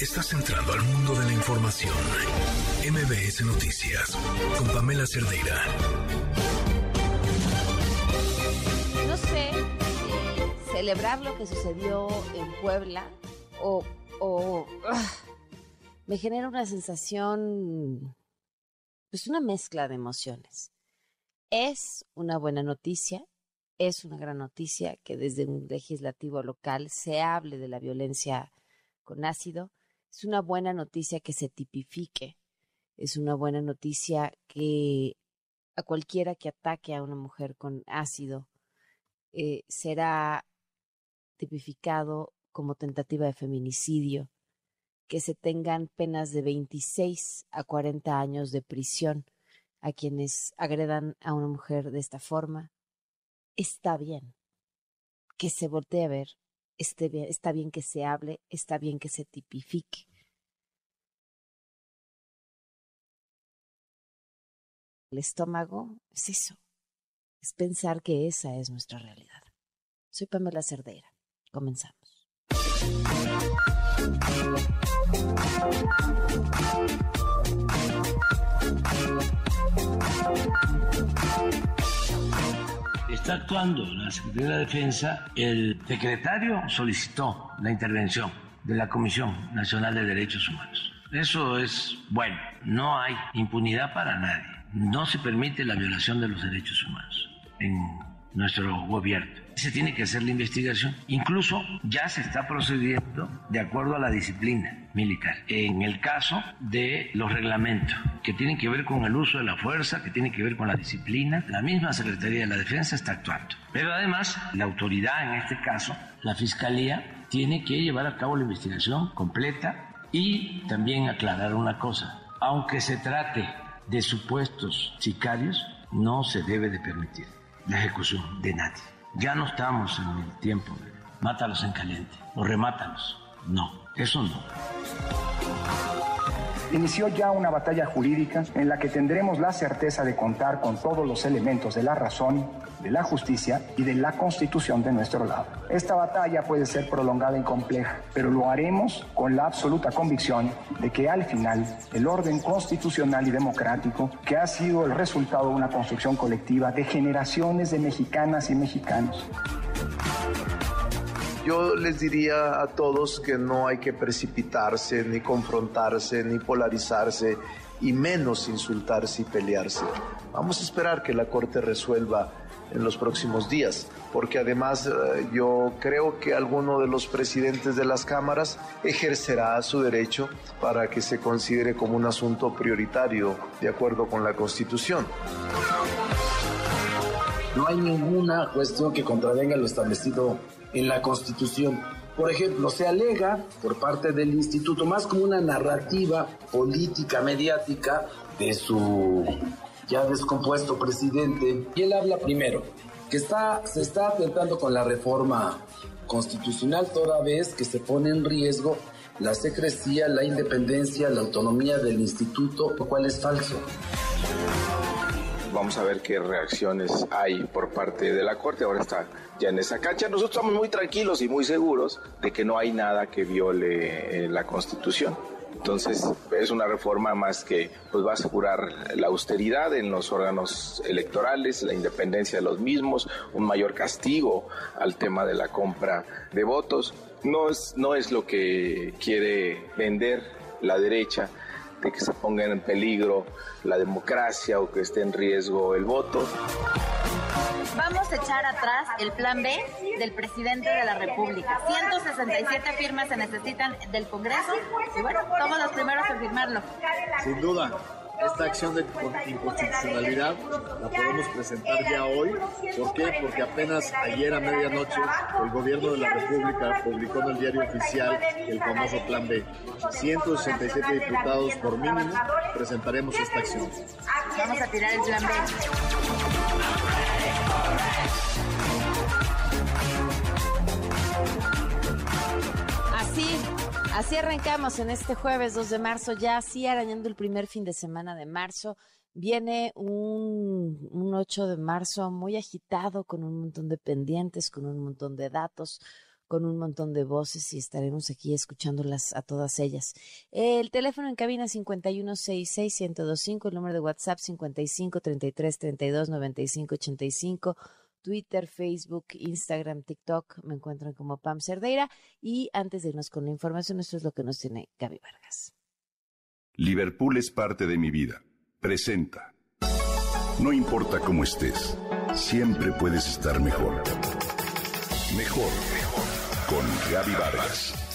Estás entrando al mundo de la información. MBS Noticias con Pamela Cerdeira. No sé si celebrar lo que sucedió en Puebla o, o ah, me genera una sensación, pues una mezcla de emociones. Es una buena noticia, es una gran noticia que desde un legislativo local se hable de la violencia con ácido. Es una buena noticia que se tipifique. Es una buena noticia que a cualquiera que ataque a una mujer con ácido eh, será tipificado como tentativa de feminicidio, que se tengan penas de 26 a 40 años de prisión a quienes agredan a una mujer de esta forma, está bien que se voltee a ver, está bien que se hable, está bien que se tipifique. El estómago es eso, es pensar que esa es nuestra realidad. Soy Pamela Cerdeira. Comenzamos. Está actuando la Secretaría de la Defensa. El secretario solicitó la intervención de la Comisión Nacional de Derechos Humanos. Eso es bueno. No hay impunidad para nadie. No se permite la violación de los derechos humanos nuestro gobierno. Se tiene que hacer la investigación. Incluso ya se está procediendo de acuerdo a la disciplina militar. En el caso de los reglamentos que tienen que ver con el uso de la fuerza, que tienen que ver con la disciplina, la misma Secretaría de la Defensa está actuando. Pero además, la autoridad, en este caso, la Fiscalía, tiene que llevar a cabo la investigación completa y también aclarar una cosa. Aunque se trate de supuestos sicarios, no se debe de permitir la ejecución de nadie. Ya no estamos en el tiempo de mátalos en caliente o remátalos. No, eso no. Inició ya una batalla jurídica en la que tendremos la certeza de contar con todos los elementos de la razón, de la justicia y de la constitución de nuestro lado. Esta batalla puede ser prolongada y compleja, pero lo haremos con la absoluta convicción de que al final el orden constitucional y democrático, que ha sido el resultado de una construcción colectiva de generaciones de mexicanas y mexicanos, yo les diría a todos que no hay que precipitarse, ni confrontarse, ni polarizarse, y menos insultarse y pelearse. Vamos a esperar que la Corte resuelva en los próximos días, porque además eh, yo creo que alguno de los presidentes de las cámaras ejercerá su derecho para que se considere como un asunto prioritario de acuerdo con la Constitución. No hay ninguna cuestión que contravenga lo establecido en la Constitución. Por ejemplo, se alega por parte del instituto más como una narrativa política mediática de su ya descompuesto presidente. Y él habla primero que está, se está atentando con la reforma constitucional toda vez que se pone en riesgo la secrecía, la independencia, la autonomía del instituto, lo cual es falso. Vamos a ver qué reacciones hay por parte de la Corte. Ahora está ya en esa cancha. Nosotros estamos muy tranquilos y muy seguros de que no hay nada que viole eh, la Constitución. Entonces es una reforma más que pues, va a asegurar la austeridad en los órganos electorales, la independencia de los mismos, un mayor castigo al tema de la compra de votos. No es, no es lo que quiere vender la derecha de que se ponga en peligro la democracia o que esté en riesgo el voto. Vamos a echar atrás el plan B del presidente de la República. 167 firmas se necesitan del Congreso y bueno, somos los primeros en firmarlo. Sin duda, esta acción de inconstitucionalidad la podemos presentar ya hoy. ¿Por qué? Porque apenas ayer a medianoche el gobierno de la República publicó en el diario oficial el famoso Plan B. 167 diputados por mínimo presentaremos esta acción. Vamos a tirar el Plan B. Así arrancamos en este jueves 2 de marzo, ya así arañando el primer fin de semana de marzo. Viene un, un 8 de marzo muy agitado, con un montón de pendientes, con un montón de datos, con un montón de voces y estaremos aquí escuchándolas a todas ellas. El teléfono en cabina 5166125, el número de WhatsApp 5533329585, Twitter, Facebook, Instagram, TikTok, me encuentran como Pam Cerdeira y antes de irnos con la información, esto es lo que nos tiene Gaby Vargas. Liverpool es parte de mi vida. Presenta. No importa cómo estés, siempre puedes estar mejor. Mejor, mejor. Con Gaby Vargas.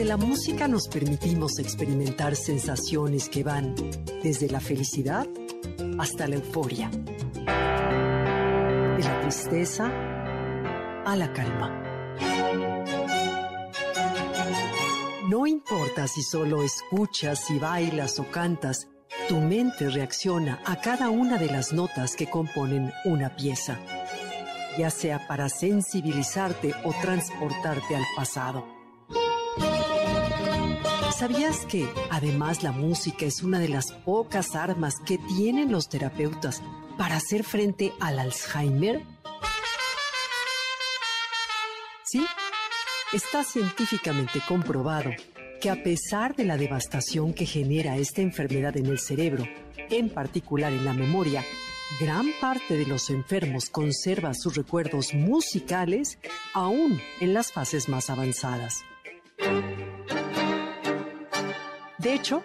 Desde la música nos permitimos experimentar sensaciones que van desde la felicidad hasta la euforia, de la tristeza a la calma. No importa si solo escuchas, si bailas o cantas, tu mente reacciona a cada una de las notas que componen una pieza, ya sea para sensibilizarte o transportarte al pasado. ¿Sabías que además la música es una de las pocas armas que tienen los terapeutas para hacer frente al Alzheimer? Sí, está científicamente comprobado que a pesar de la devastación que genera esta enfermedad en el cerebro, en particular en la memoria, gran parte de los enfermos conserva sus recuerdos musicales aún en las fases más avanzadas. De hecho,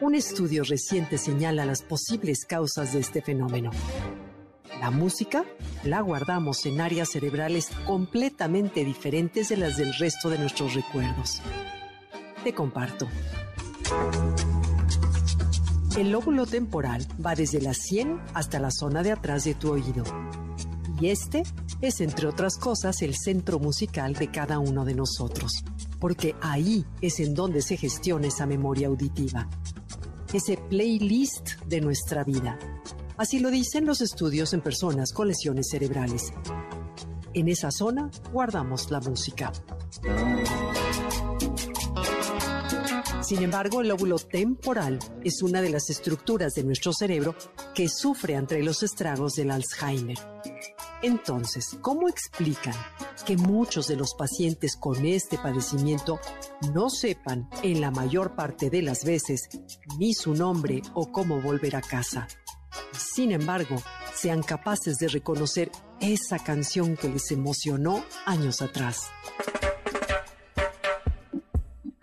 un estudio reciente señala las posibles causas de este fenómeno. La música la guardamos en áreas cerebrales completamente diferentes de las del resto de nuestros recuerdos. Te comparto. El lóbulo temporal va desde la sien hasta la zona de atrás de tu oído. Y este es, entre otras cosas, el centro musical de cada uno de nosotros porque ahí es en donde se gestiona esa memoria auditiva, ese playlist de nuestra vida. Así lo dicen los estudios en personas con lesiones cerebrales. En esa zona guardamos la música. Sin embargo, el lóbulo temporal es una de las estructuras de nuestro cerebro que sufre entre los estragos del Alzheimer. Entonces, ¿cómo explican que muchos de los pacientes con este padecimiento no sepan en la mayor parte de las veces ni su nombre o cómo volver a casa? Sin embargo, sean capaces de reconocer esa canción que les emocionó años atrás.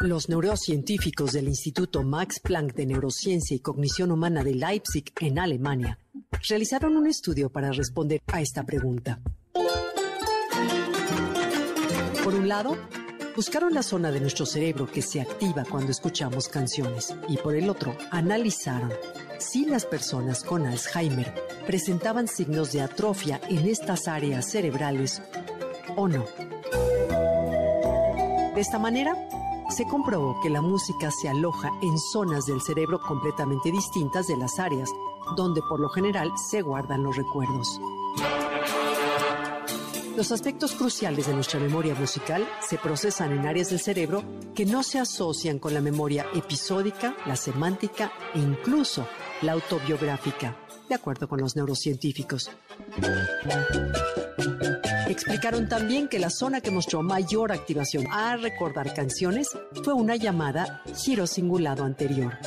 Los neurocientíficos del Instituto Max Planck de Neurociencia y Cognición Humana de Leipzig, en Alemania, realizaron un estudio para responder a esta pregunta. Por un lado, buscaron la zona de nuestro cerebro que se activa cuando escuchamos canciones y por el otro, analizaron si las personas con Alzheimer presentaban signos de atrofia en estas áreas cerebrales o no. De esta manera, se comprobó que la música se aloja en zonas del cerebro completamente distintas de las áreas donde por lo general se guardan los recuerdos. Los aspectos cruciales de nuestra memoria musical se procesan en áreas del cerebro que no se asocian con la memoria episódica, la semántica e incluso la autobiográfica, de acuerdo con los neurocientíficos. Explicaron también que la zona que mostró mayor activación a recordar canciones fue una llamada giro singulado anterior.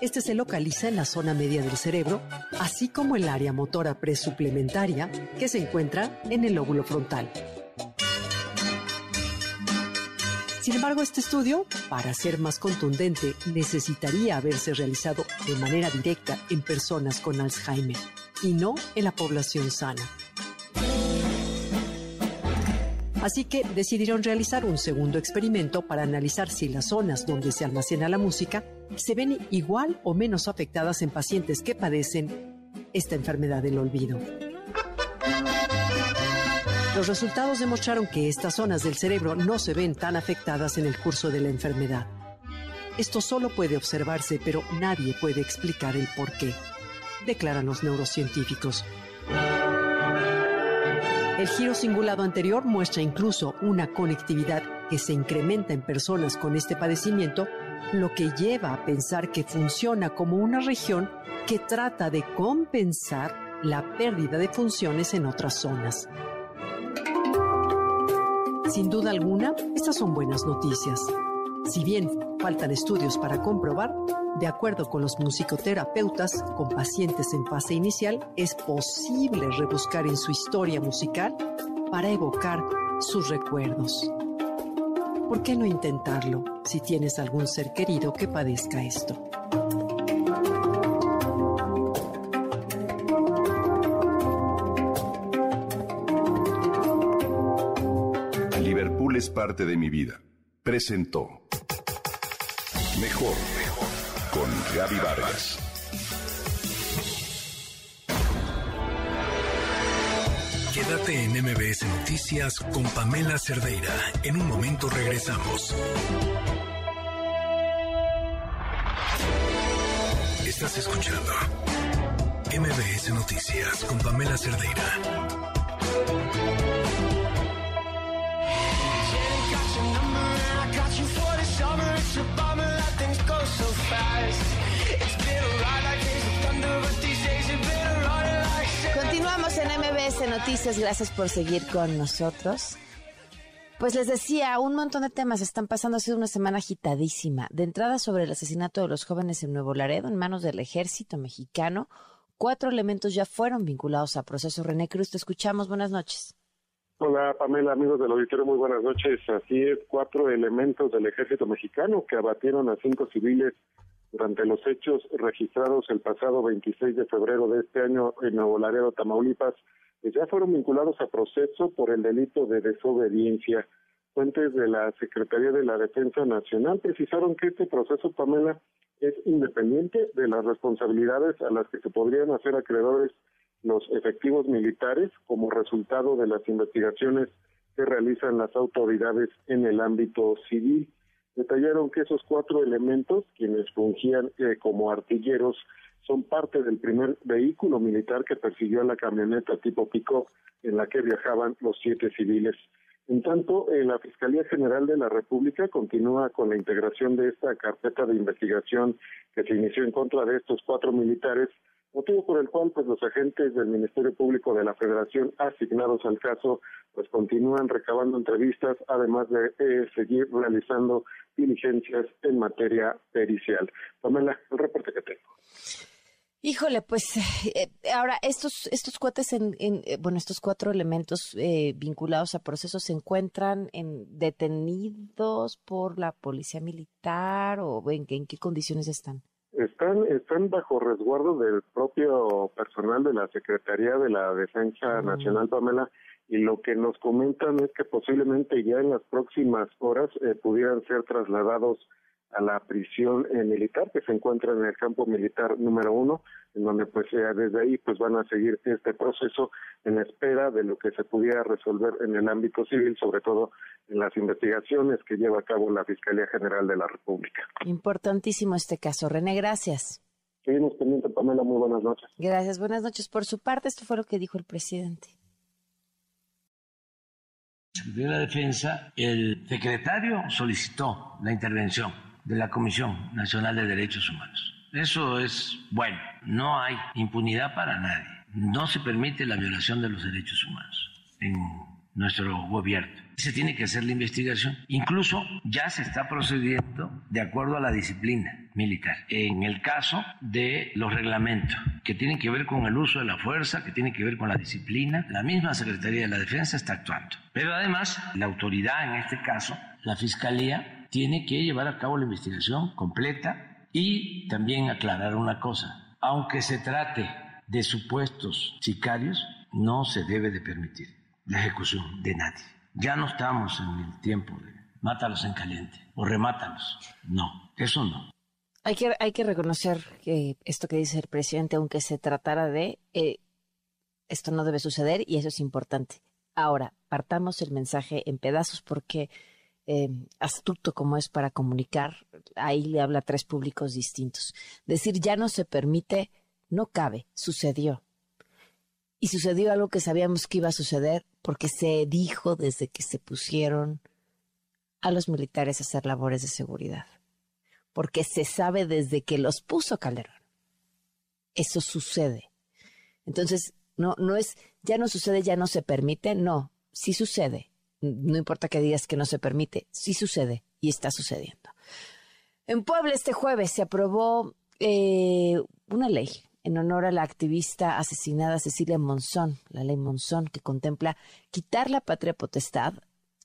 Este se localiza en la zona media del cerebro, así como el área motora presuplementaria que se encuentra en el lóbulo frontal. Sin embargo, este estudio, para ser más contundente, necesitaría haberse realizado de manera directa en personas con Alzheimer y no en la población sana. Así que decidieron realizar un segundo experimento para analizar si las zonas donde se almacena la música se ven igual o menos afectadas en pacientes que padecen esta enfermedad del olvido. Los resultados demostraron que estas zonas del cerebro no se ven tan afectadas en el curso de la enfermedad. Esto solo puede observarse, pero nadie puede explicar el por qué. declaran los neurocientíficos. El giro cingulado anterior muestra incluso una conectividad que se incrementa en personas con este padecimiento, lo que lleva a pensar que funciona como una región que trata de compensar la pérdida de funciones en otras zonas. Sin duda alguna, estas son buenas noticias. Si bien faltan estudios para comprobar, de acuerdo con los musicoterapeutas con pacientes en fase inicial, es posible rebuscar en su historia musical para evocar sus recuerdos. ¿Por qué no intentarlo si tienes algún ser querido que padezca esto? Es parte de mi vida. Presentó. Mejor con Gaby Vargas. Quédate en MBS Noticias con Pamela Cerdeira. En un momento regresamos. Estás escuchando MBS Noticias con Pamela Cerdeira. Continuamos en MBS Noticias, gracias por seguir con nosotros. Pues les decía, un montón de temas están pasando, ha sido una semana agitadísima. De entrada sobre el asesinato de los jóvenes en Nuevo Laredo en manos del ejército mexicano, cuatro elementos ya fueron vinculados a proceso. René Cruz, te escuchamos, buenas noches. Hola Pamela, amigos del auditorio, muy buenas noches. Así es, cuatro elementos del ejército mexicano que abatieron a cinco civiles durante los hechos registrados el pasado 26 de febrero de este año en Nuevo Laredo, Tamaulipas, ya fueron vinculados a proceso por el delito de desobediencia. Fuentes de la Secretaría de la Defensa Nacional precisaron que este proceso, Pamela, es independiente de las responsabilidades a las que se podrían hacer acreedores los efectivos militares como resultado de las investigaciones que realizan las autoridades en el ámbito civil. Detallaron que esos cuatro elementos, quienes fungían eh, como artilleros, son parte del primer vehículo militar que persiguió a la camioneta tipo pico en la que viajaban los siete civiles. En tanto, eh, la Fiscalía General de la República continúa con la integración de esta carpeta de investigación que se inició en contra de estos cuatro militares motivo por el cual pues los agentes del Ministerio Público de la Federación asignados al caso pues continúan recabando entrevistas además de eh, seguir realizando diligencias en materia pericial. Pamela, el reporte que tengo. Híjole, pues eh, ahora estos estos cuates en, eh, bueno estos cuatro elementos vinculados a procesos se encuentran en detenidos por la policía militar o en qué condiciones están. Están, están bajo resguardo del propio personal de la Secretaría de la Defensa Nacional, Pamela, y lo que nos comentan es que posiblemente ya en las próximas horas eh, pudieran ser trasladados a la prisión eh, militar que se encuentra en el campo militar número uno, en donde pues eh, desde ahí pues van a seguir este proceso en espera de lo que se pudiera resolver en el ámbito civil, sobre todo en las investigaciones que lleva a cabo la Fiscalía General de la República. Importantísimo este caso. René, gracias. Seguimos pendientes, Pamela. Muy buenas noches. Gracias, buenas noches. Por su parte, esto fue lo que dijo el presidente. De la Defensa, el secretario solicitó la intervención de la Comisión Nacional de Derechos Humanos. Eso es bueno, no hay impunidad para nadie, no se permite la violación de los derechos humanos en nuestro gobierno. Se tiene que hacer la investigación. Incluso ya se está procediendo de acuerdo a la disciplina militar. En el caso de los reglamentos que tienen que ver con el uso de la fuerza, que tienen que ver con la disciplina, la misma Secretaría de la Defensa está actuando. Pero además, la autoridad, en este caso, la Fiscalía, tiene que llevar a cabo la investigación completa y también aclarar una cosa. Aunque se trate de supuestos sicarios, no se debe de permitir la ejecución de nadie. Ya no estamos en el tiempo de mátalos en caliente o remátalos. No, eso no. Hay que, hay que reconocer que esto que dice el presidente, aunque se tratara de, eh, esto no debe suceder y eso es importante. Ahora, partamos el mensaje en pedazos porque eh, astuto como es para comunicar, ahí le habla a tres públicos distintos. Decir ya no se permite no cabe, sucedió. Y sucedió algo que sabíamos que iba a suceder porque se dijo desde que se pusieron a los militares a hacer labores de seguridad. Porque se sabe desde que los puso Calderón. Eso sucede. Entonces, no, no es, ya no sucede, ya no se permite, no, sí sucede. No importa que digas que no se permite, sí sucede y está sucediendo. En Puebla este jueves se aprobó eh, una ley en honor a la activista asesinada Cecilia Monzón, la ley Monzón, que contempla quitar la patria potestad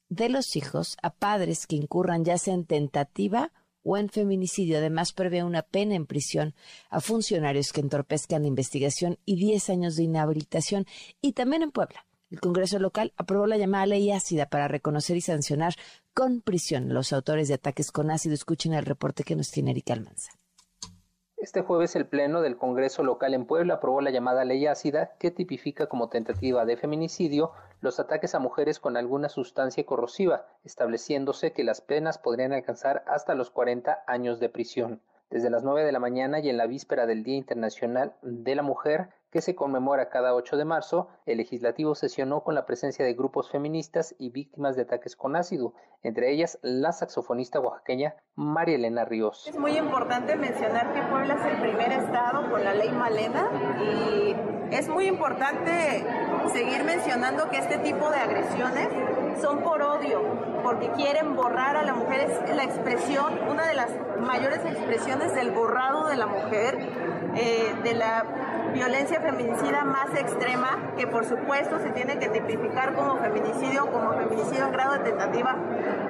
de los hijos a padres que incurran ya sea en tentativa o en feminicidio. Además, prevé una pena en prisión a funcionarios que entorpezcan la investigación y 10 años de inhabilitación. Y también en Puebla, el Congreso local aprobó la llamada ley ácida para reconocer y sancionar con prisión los autores de ataques con ácido. Escuchen el reporte que nos tiene Erika Almanza. Este jueves el Pleno del Congreso local en Puebla aprobó la llamada ley ácida que tipifica como tentativa de feminicidio los ataques a mujeres con alguna sustancia corrosiva, estableciéndose que las penas podrían alcanzar hasta los 40 años de prisión. Desde las 9 de la mañana y en la víspera del Día Internacional de la Mujer, que se conmemora cada 8 de marzo, el legislativo sesionó con la presencia de grupos feministas y víctimas de ataques con ácido, entre ellas la saxofonista oaxaqueña María Elena Ríos. Es muy importante mencionar que Puebla es el primer estado con la ley Malena y es muy importante seguir mencionando que este tipo de agresiones son por odio, porque quieren borrar a la mujer. Es la expresión, una de las mayores expresiones del borrado de la mujer, eh, de la violencia feminicida más extrema, que por supuesto se tiene que tipificar como feminicidio, como feminicidio en grado de tentativa,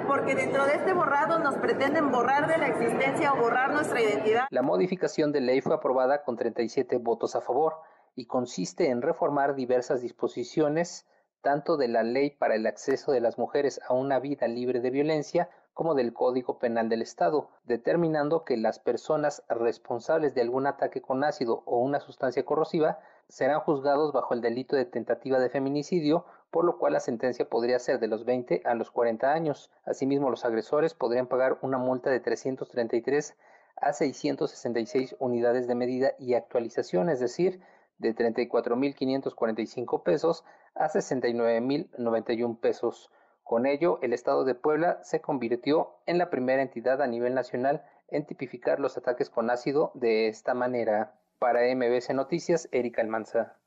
porque dentro de este borrado nos pretenden borrar de la existencia o borrar nuestra identidad. La modificación de ley fue aprobada con 37 votos a favor y consiste en reformar diversas disposiciones tanto de la ley para el acceso de las mujeres a una vida libre de violencia como del Código Penal del Estado, determinando que las personas responsables de algún ataque con ácido o una sustancia corrosiva serán juzgados bajo el delito de tentativa de feminicidio, por lo cual la sentencia podría ser de los 20 a los 40 años. Asimismo, los agresores podrían pagar una multa de 333 a 666 unidades de medida y actualización, es decir, de 34.545 pesos a 69.091 pesos. Con ello, el Estado de Puebla se convirtió en la primera entidad a nivel nacional en tipificar los ataques con ácido de esta manera. Para MBC Noticias, Erika Almanza.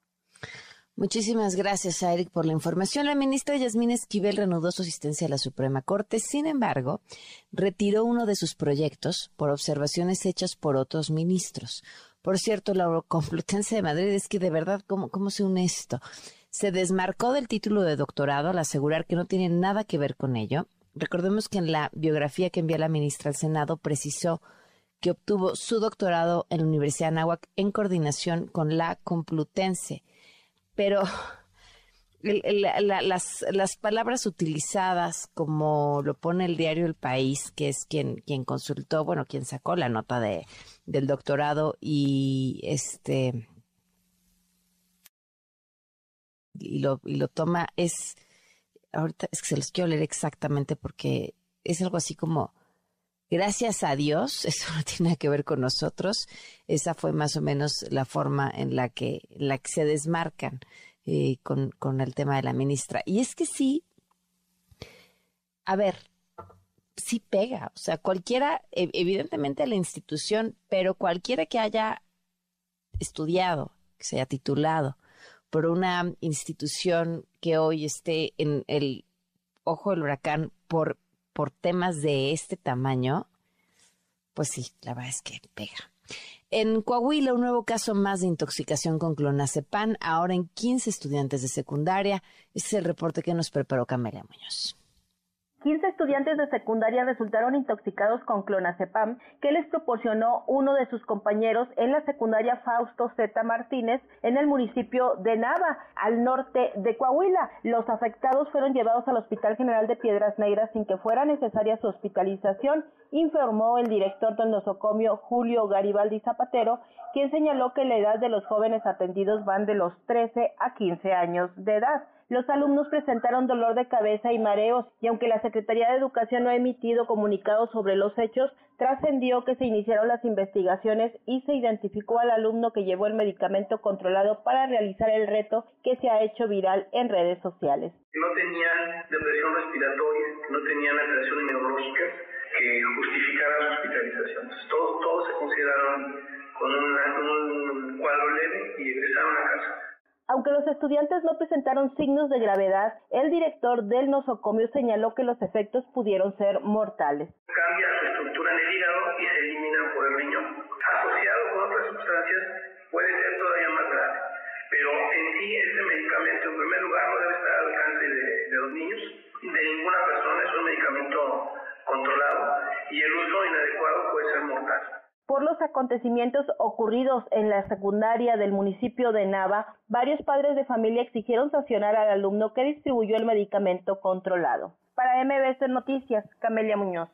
Muchísimas gracias a Eric por la información. La ministra Yasmín Esquivel reanudó su asistencia a la Suprema Corte. Sin embargo, retiró uno de sus proyectos por observaciones hechas por otros ministros. Por cierto, la Complutense de Madrid es que de verdad, ¿cómo, cómo se une esto? Se desmarcó del título de doctorado al asegurar que no tiene nada que ver con ello. Recordemos que en la biografía que envió la ministra al Senado precisó que obtuvo su doctorado en la Universidad de Anáhuac en coordinación con la Complutense. Pero las, palabras utilizadas, como lo pone el diario El País, que es quien, quien consultó, bueno, quien sacó la nota de, del doctorado y este y lo, toma, es ahorita es que se los quiero leer exactamente porque es algo así como gracias a Dios, eso no tiene que ver con nosotros, esa fue más o menos la forma en la que, la que se desmarcan eh, con, con el tema de la ministra. Y es que sí, a ver, sí pega, o sea, cualquiera, e, evidentemente la institución, pero cualquiera que haya estudiado, que se haya titulado por una institución que hoy esté en el ojo del huracán por, por temas de este tamaño, pues sí, la verdad es que pega. En Coahuila, un nuevo caso más de intoxicación con clonazepam, ahora en 15 estudiantes de secundaria. Este es el reporte que nos preparó Camelia Muñoz. 15 estudiantes de secundaria resultaron intoxicados con clonazepam que les proporcionó uno de sus compañeros en la secundaria Fausto Z. Martínez en el municipio de Nava, al norte de Coahuila. Los afectados fueron llevados al Hospital General de Piedras Negras sin que fuera necesaria su hospitalización, informó el director del nosocomio Julio Garibaldi Zapatero, quien señaló que la edad de los jóvenes atendidos van de los 13 a 15 años de edad. Los alumnos presentaron dolor de cabeza y mareos y aunque la Secretaría de Educación no ha emitido comunicados sobre los hechos, trascendió que se iniciaron las investigaciones y se identificó al alumno que llevó el medicamento controlado para realizar el reto que se ha hecho viral en redes sociales. No tenían depresión respiratoria, no tenían alteraciones neurológicas que justificaran su hospitalización. Todos, se consideraron con un cuadro leve y. Aunque los estudiantes no presentaron signos de gravedad, el director del nosocomio señaló que los efectos pudieron ser mortales. Por los acontecimientos ocurridos en la secundaria del municipio de Nava, varios padres de familia exigieron sancionar al alumno que distribuyó el medicamento controlado. Para MBS Noticias, Camelia Muñoz.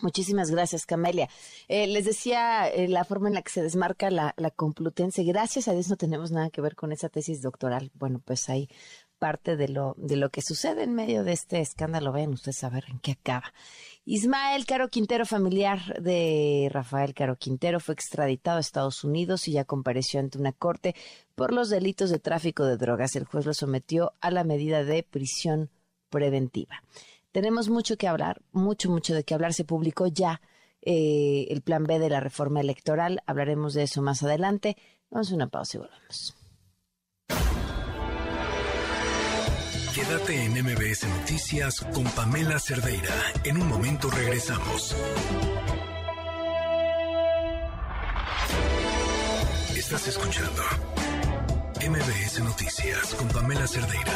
Muchísimas gracias, Camelia. Eh, les decía eh, la forma en la que se desmarca la, la Complutense. Gracias a Dios no tenemos nada que ver con esa tesis doctoral. Bueno, pues hay parte de lo, de lo que sucede en medio de este escándalo. Vean ustedes a ver en qué acaba. Ismael Caro Quintero, familiar de Rafael Caro Quintero, fue extraditado a Estados Unidos y ya compareció ante una corte por los delitos de tráfico de drogas. El juez lo sometió a la medida de prisión preventiva. Tenemos mucho que hablar, mucho, mucho de qué hablar. Se publicó ya eh, el plan B de la reforma electoral. Hablaremos de eso más adelante. Vamos a una pausa y volvemos. Quédate en MBS Noticias con Pamela Cerdeira. En un momento regresamos. Estás escuchando MBS Noticias con Pamela Cerdeira.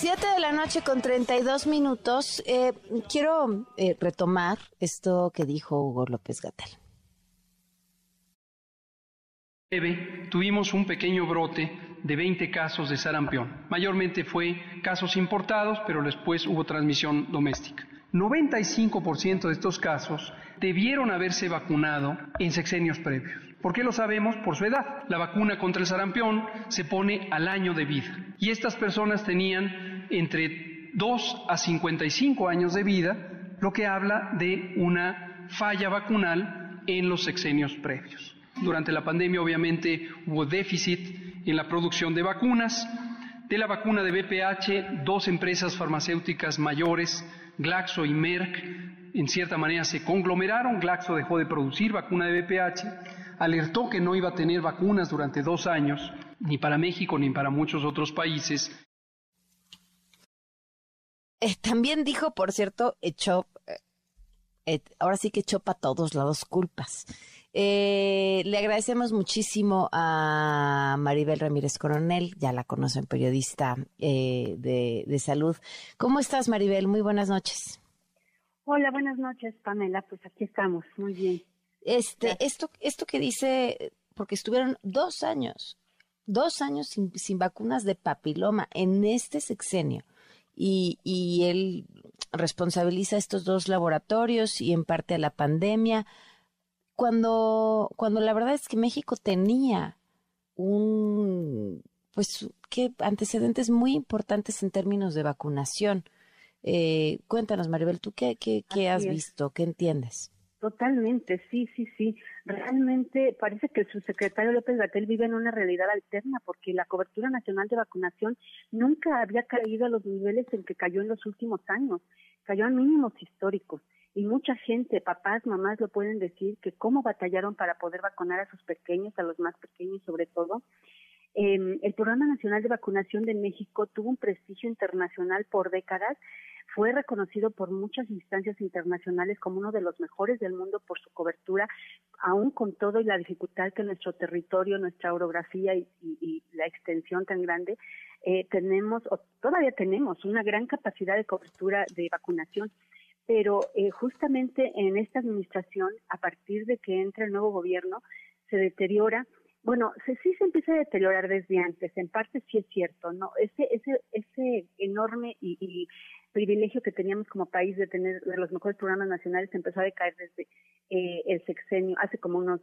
Siete de la noche con 32 minutos. Eh, quiero eh, retomar esto que dijo Hugo López Gatel. Tuvimos un pequeño brote de 20 casos de sarampión. Mayormente fue casos importados, pero después hubo transmisión doméstica. 95% de estos casos debieron haberse vacunado en sexenios previos. ¿Por qué lo sabemos? Por su edad. La vacuna contra el sarampión se pone al año de vida. Y estas personas tenían entre 2 a 55 años de vida, lo que habla de una falla vacunal en los sexenios previos. Durante la pandemia obviamente hubo déficit en la producción de vacunas. De la vacuna de BPH, dos empresas farmacéuticas mayores, Glaxo y Merck, en cierta manera se conglomeraron. Glaxo dejó de producir vacuna de BPH, alertó que no iba a tener vacunas durante dos años, ni para México ni para muchos otros países. Eh, también dijo, por cierto, echó, eh, ahora sí que echó para todos lados culpas. Eh, le agradecemos muchísimo a Maribel Ramírez Coronel, ya la conocen, periodista eh, de, de, salud. ¿Cómo estás, Maribel? Muy buenas noches. Hola, buenas noches, Pamela. Pues aquí estamos, muy bien. Este, esto, esto que dice, porque estuvieron dos años, dos años sin, sin vacunas de papiloma en este sexenio. Y, y él responsabiliza a estos dos laboratorios y en parte a la pandemia cuando, cuando la verdad es que México tenía un, pues, que antecedentes muy importantes en términos de vacunación. Eh, cuéntanos, Maribel, ¿tú qué, qué, qué has visto? ¿Qué entiendes? Totalmente, sí, sí, sí. Realmente parece que el subsecretario López Gatel vive en una realidad alterna porque la cobertura nacional de vacunación nunca había caído a los niveles en que cayó en los últimos años. Cayó a mínimos históricos y mucha gente, papás, mamás lo pueden decir, que cómo batallaron para poder vacunar a sus pequeños, a los más pequeños sobre todo. Eh, el Programa Nacional de Vacunación de México tuvo un prestigio internacional por décadas, fue reconocido por muchas instancias internacionales como uno de los mejores del mundo por su cobertura, aún con todo y la dificultad que nuestro territorio, nuestra orografía y, y, la extensión tan grande, eh, tenemos, o todavía tenemos, una gran capacidad de cobertura de vacunación. Pero eh, justamente en esta administración, a partir de que entra el nuevo gobierno, se deteriora Bueno, sí, sí se empieza a deteriorar desde antes, en parte sí es cierto, ¿no? Ese, ese, ese enorme y, privilegio que teníamos como país de tener de los mejores programas nacionales empezó a decaer desde eh, el sexenio, hace como unos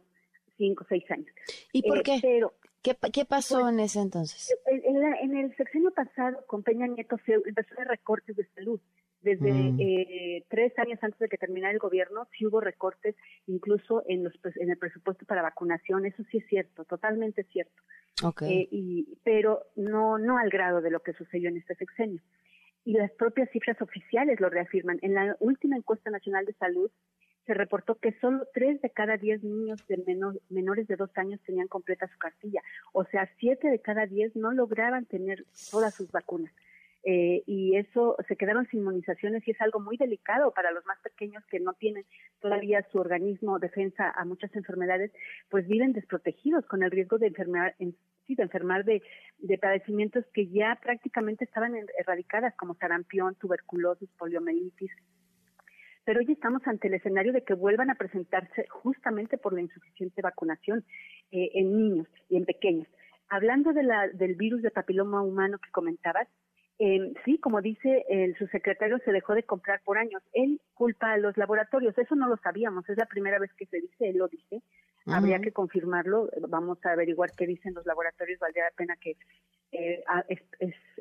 cinco o seis años. ¿Y por eh, qué? Pero, ¿Qué, ¿Qué, pasó pues, en ese entonces? En, el sexenio pasado, con Peña Nieto, se empezó a recortes de salud. Desde mm. eh, tres años antes de que terminara el gobierno, sí hubo recortes incluso en, los, en el presupuesto para vacunación. Eso sí es cierto, totalmente cierto. Eh, y, pero no, no al grado de lo que sucedió en este sexenio. Y las propias cifras oficiales lo reafirman. En la última encuesta nacional de salud, se reportó que solo tres de cada diez niños de menores de dos años tenían completa su cartilla. O sea, siete de cada diez no lograban tener todas sus vacunas. Eh, y eso se quedaron sin inmunizaciones y es algo muy delicado para los más pequeños que no tienen todavía su organismo defensa a muchas enfermedades, pues viven desprotegidos con el riesgo de enfermar, sí, de enfermar de, de padecimientos que ya prácticamente estaban erradicadas como sarampión, tuberculosis, poliomielitis, pero hoy estamos ante el escenario de que vuelvan a presentarse justamente por la insuficiente vacunación eh, en niños y en pequeños. Hablando de la, del virus de papiloma humano que comentabas, eh, sí, como dice el subsecretario, se dejó de comprar por años. Él culpa a los laboratorios, eso no lo sabíamos, es la primera vez que se dice, él lo dice. Habría que confirmarlo, vamos a averiguar qué dicen los laboratorios, valdría la pena que eh,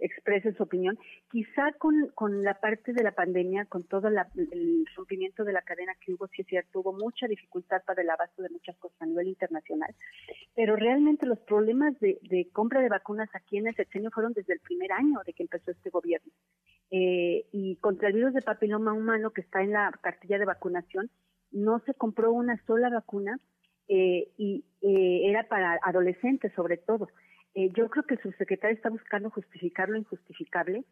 expresen su opinión. Quizá con, con la parte de la pandemia, con todo el rompimiento de la cadena que hubo, sí es cierto, hubo mucha dificultad para el abasto de muchas cosas a nivel internacional, pero realmente los problemas de, compra de vacunas aquí en el sexenio fueron desde el primer año de que empezó este gobierno. Eh, y contra el virus de papiloma humano que está en la cartilla de vacunación, no se compró una sola vacuna eh, y eh, era para adolescentes sobre todo. Eh, yo creo que el subsecretario está buscando justificar lo injustificable,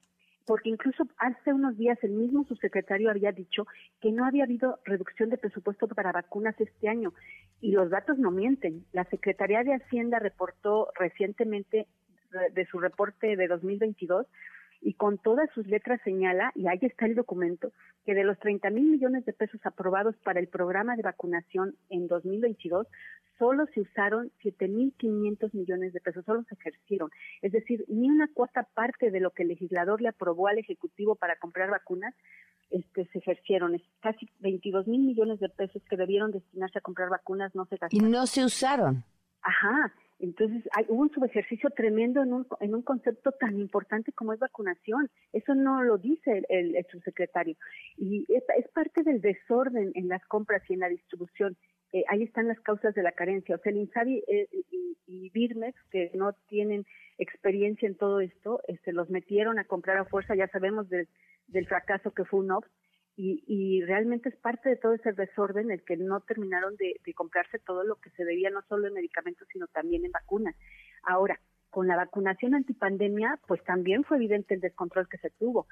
porque incluso hace unos días el mismo subsecretario había dicho que no había habido reducción de presupuesto para vacunas este año, y los datos no mienten. La Secretaría de Hacienda reportó recientemente de su reporte de 2022 y con todas sus letras señala, y ahí está el documento, que de los 30 mil millones de pesos aprobados para el programa de vacunación en 2022, solo se usaron 7.500 millones de pesos, solo se ejercieron. Es decir, ni una cuarta parte de lo que el legislador le aprobó al Ejecutivo para comprar vacunas este, se ejercieron. Es casi 22 mil millones de pesos que debieron destinarse a comprar vacunas no se gastaron. Y no se usaron. Ajá. Entonces, hay, hubo un subejercicio tremendo en un, en un concepto tan importante como es vacunación. Eso no lo dice el, subsecretario. Y es, parte del desorden en las compras y en la distribución. Eh, ahí están las causas de la carencia. O sea, el INSABI eh, y, y, que no tienen experiencia en todo esto, este, los metieron a comprar a fuerza, ya sabemos del, del fracaso que fue un UNOPS, y, y, realmente es parte de todo ese desorden el que no terminaron de, de comprarse todo lo que se debía, no solo en medicamentos, sino también en vacunas. Ahora, con la vacunación antipandemia, pues también fue evidente el descontrol que se tuvo.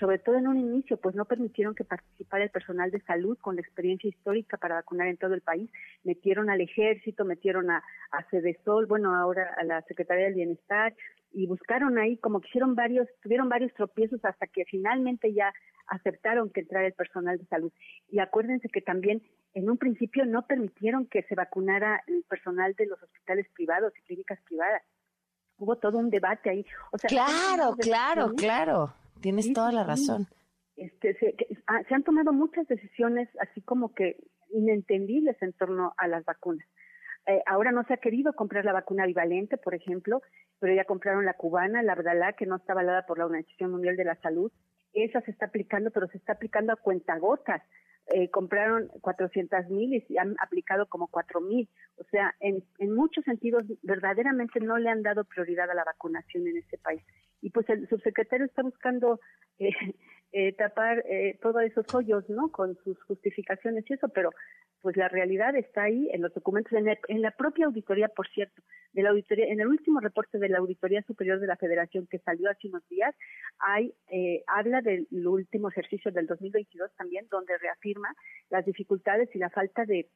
Sobre todo en un inicio, pues no permitieron que participara el personal de salud con la experiencia histórica para vacunar en todo el país. Metieron al ejército, metieron a, a Cedesol, bueno, ahora a la Secretaría del Bienestar, y buscaron ahí, como que hicieron varios, tuvieron varios tropiezos hasta que finalmente ya aceptaron que entrara el personal de salud. Y acuérdense que también en un principio no permitieron que se vacunara el personal de los hospitales privados y clínicas privadas hubo todo un debate ahí. O sea, claro, claro, claro. Tienes toda la razón. Este, ah, se, han tomado muchas decisiones así como que inentendibles en torno a las vacunas. Eh, ahora no se ha querido comprar la vacuna bivalente, por ejemplo, pero ya compraron la cubana, la Abdalá, que no está avalada por la Organización Mundial de la Salud. Esa se está aplicando, pero se está aplicando a cuentagotas eh, compraron 400 mil y han aplicado como 4 mil. O sea, en, en muchos sentidos, verdaderamente no le han dado prioridad a la vacunación en este país. Y pues el subsecretario está buscando eh, eh, tapar eh, todos esos hoyos, ¿no? Con sus justificaciones y eso, pero pues la realidad está ahí en los documentos, en, en, la propia auditoría, por cierto, de la auditoría, en el último reporte de la Auditoría Superior de la Federación que salió hace unos días, hay, eh, habla del último ejercicio del 2022 también, donde reafirma las dificultades y la falta de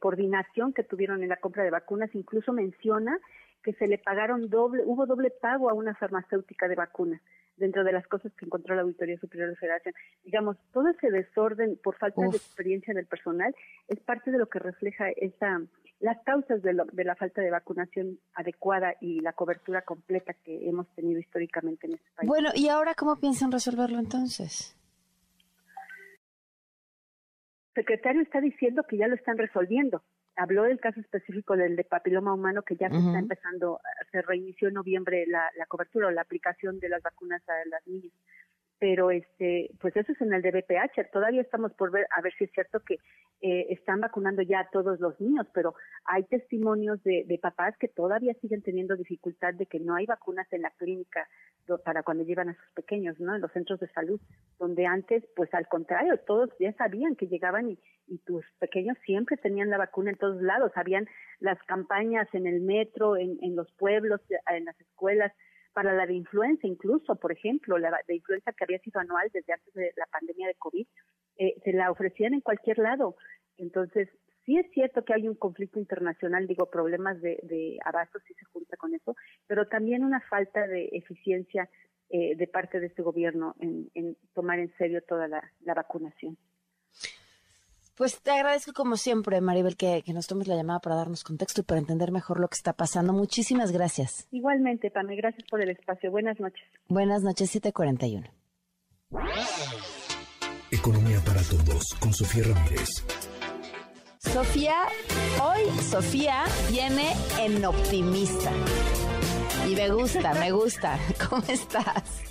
coordinación que tuvieron en la compra de vacunas, incluso menciona que se le pagaron doble, hubo doble pago a una farmacéutica de vacunas dentro de las cosas que encontró la Auditoría Superior de Federación. Digamos, todo ese desorden por falta de experiencia del personal es parte de lo que refleja esa las causas de, de, la falta de vacunación adecuada y la cobertura completa que hemos tenido históricamente en este país. Bueno, ¿y ahora cómo piensan resolverlo entonces? El secretario está diciendo que ya lo están resolviendo. Habló del caso específico del de papiloma humano que ya se está empezando, se reinició en noviembre la, la cobertura o la aplicación de las vacunas a las niñas pero este pues eso es en el DBPH todavía estamos por ver a ver si es cierto que eh, están vacunando ya a todos los niños pero hay testimonios de, de, papás que todavía siguen teniendo dificultad de que no hay vacunas en la clínica para cuando llevan a sus pequeños no en los centros de salud donde antes pues al contrario todos ya sabían que llegaban y, y tus pequeños siempre tenían la vacuna en todos lados habían las campañas en el metro en, en los pueblos en las escuelas para la de influenza incluso, por ejemplo, la de influenza que había sido anual desde antes de la pandemia de COVID, eh, se la ofrecían en cualquier lado. Entonces, sí es cierto que hay un conflicto internacional, digo, problemas de, de abasto sí se junta con eso, pero también una falta de eficiencia eh, de parte de este gobierno en, tomar en serio toda la, la vacunación. Pues te agradezco como siempre, Maribel, que, nos tomes la llamada para darnos contexto y para entender mejor lo que está pasando. Muchísimas gracias. Igualmente, Pame, gracias por el espacio. Buenas noches. Buenas noches, 741. Economía para todos, con Sofía Ramírez. Sofía, hoy Sofía viene en optimista. Y me gusta, me gusta. ¿Cómo estás?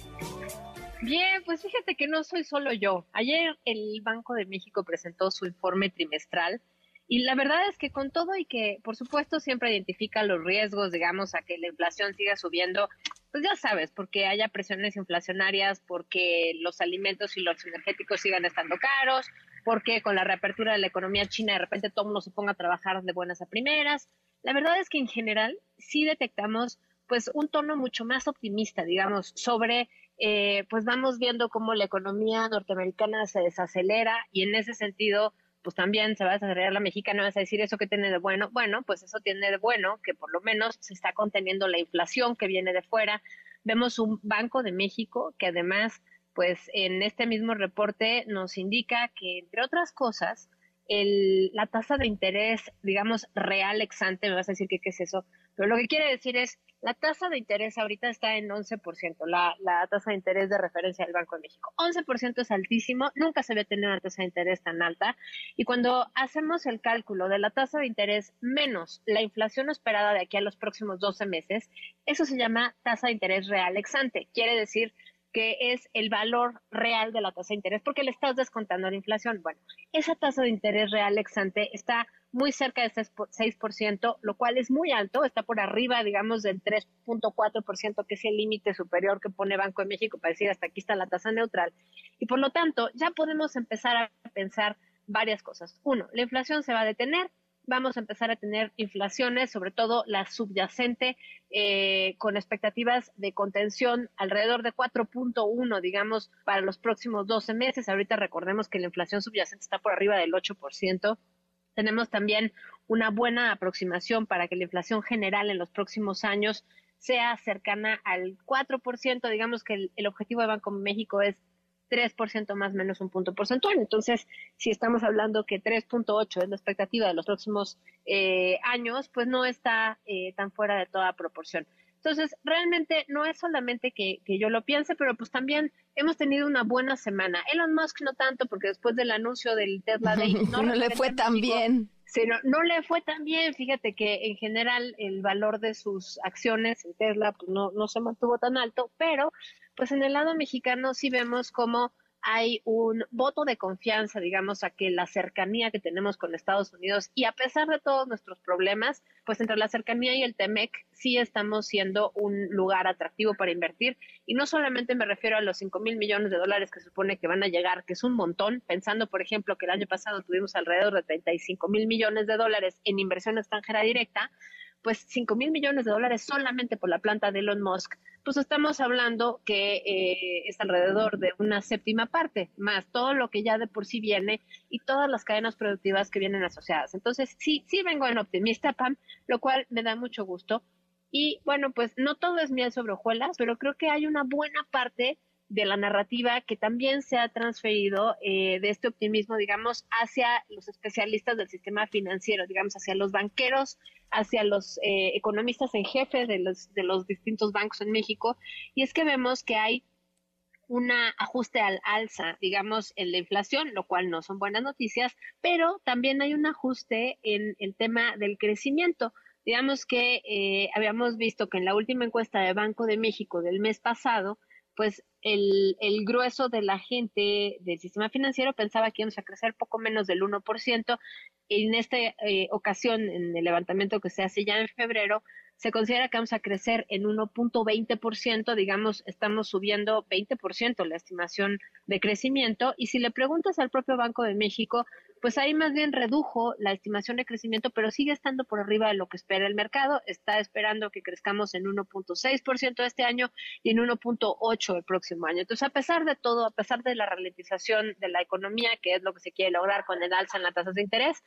Bien, pues fíjate que no soy solo yo. Ayer el Banco de México presentó su informe trimestral y la verdad es que con todo y que, por supuesto, siempre identifica los riesgos, digamos, a que la inflación siga subiendo, pues ya sabes, porque haya presiones inflacionarias, porque los alimentos y los energéticos sigan estando caros, porque con la reapertura de la economía china de repente todo mundo se ponga a trabajar de buenas a primeras. La verdad es que en general sí detectamos pues un tono mucho más optimista, digamos, sobre eh, pues vamos viendo cómo la economía norteamericana se desacelera y en ese sentido, pues también se va a desacelerar la mexicana, vas a decir eso que tiene de bueno. Bueno, pues eso tiene de bueno que por lo menos se está conteniendo la inflación que viene de fuera. Vemos un Banco de México que además, pues en este mismo reporte nos indica que, entre otras cosas, el, la tasa de interés, digamos, real exante, me vas a decir que qué es eso, pero lo que quiere decir es la tasa de interés ahorita está en 11%, la, la tasa de interés de referencia del Banco de México. 11% es altísimo, nunca se había tenido una tasa de interés tan alta. Y cuando hacemos el cálculo de la tasa de interés menos la inflación esperada de aquí a los próximos 12 meses, eso se llama tasa de interés real exante. Quiere decir que es el valor real de la tasa de interés, porque le estás descontando la inflación. Bueno, esa tasa de interés real exante está muy cerca de ese 6%, lo cual es muy alto, está por arriba, digamos, del 3.4%, que es el límite superior que pone Banco de México para decir hasta aquí está la tasa neutral. Y por lo tanto, ya podemos empezar a pensar varias cosas. Uno, la inflación se va a detener, vamos a empezar a tener inflaciones, sobre todo la subyacente, eh, con expectativas de contención alrededor de 4.1, digamos, para los próximos 12 meses. Ahorita recordemos que la inflación subyacente está por arriba del 8%. Tenemos también una buena aproximación para que la inflación general en los próximos años sea cercana al 4%. Digamos que el, el objetivo de Banco México es 3% más menos un punto porcentual. Entonces, si estamos hablando que 3.8 es la expectativa de los próximos eh, años, pues no está eh, tan fuera de toda proporción. Entonces, realmente no es solamente que, yo lo piense, pero pues también hemos tenido una buena semana. Elon Musk no tanto, porque después del anuncio del Tesla Day no, le fue tan bien. No, no, le fue tan bien. Fíjate que en general el valor de sus acciones en Tesla pues no, no se mantuvo tan alto, pero pues en el lado mexicano sí vemos como hay un voto de confianza, digamos, a que la cercanía que tenemos con Estados Unidos y a pesar de todos nuestros problemas, pues entre la cercanía y el TEMEC sí estamos siendo un lugar atractivo para invertir. Y no solamente me refiero a los 5 mil millones de dólares que supone que van a llegar, que es un montón, pensando, por ejemplo, que el año pasado tuvimos alrededor de 35 mil millones de dólares en inversión extranjera directa, pues 5 mil millones de dólares solamente por la planta de Elon Musk, pues estamos hablando que eh, es alrededor de una séptima parte, más todo lo que ya de por sí viene y todas las cadenas productivas que vienen asociadas. Entonces, sí, sí vengo en optimista, Pam, lo cual me da mucho gusto. Y bueno, pues no todo es miel sobre hojuelas, pero creo que hay una buena parte de la narrativa que también se ha transferido eh, de este optimismo, digamos, hacia los especialistas del sistema financiero, digamos, hacia los banqueros, hacia los eh, economistas en jefe de los, de los distintos bancos en México. Y es que vemos que hay un ajuste al alza, digamos, en la inflación, lo cual no son buenas noticias, pero también hay un ajuste en el tema del crecimiento. Digamos que eh, habíamos visto que en la última encuesta de Banco de México del mes pasado, pues el, el, grueso de la gente del sistema financiero pensaba que íbamos a crecer poco menos del 1%. En esta eh, ocasión, en el levantamiento que se hace ya en febrero, se considera que vamos a crecer en 1.20%, digamos, estamos subiendo 20% la estimación de crecimiento. Y si le preguntas al propio Banco de México, pues ahí más bien redujo la estimación de crecimiento, pero sigue estando por arriba de lo que espera el mercado. Está esperando que crezcamos en 1.6% este año y en 1.8% el próximo año. Entonces, a pesar de todo, a pesar de la ralentización de la economía, que es lo que se quiere lograr con el alza en las tasas de interés,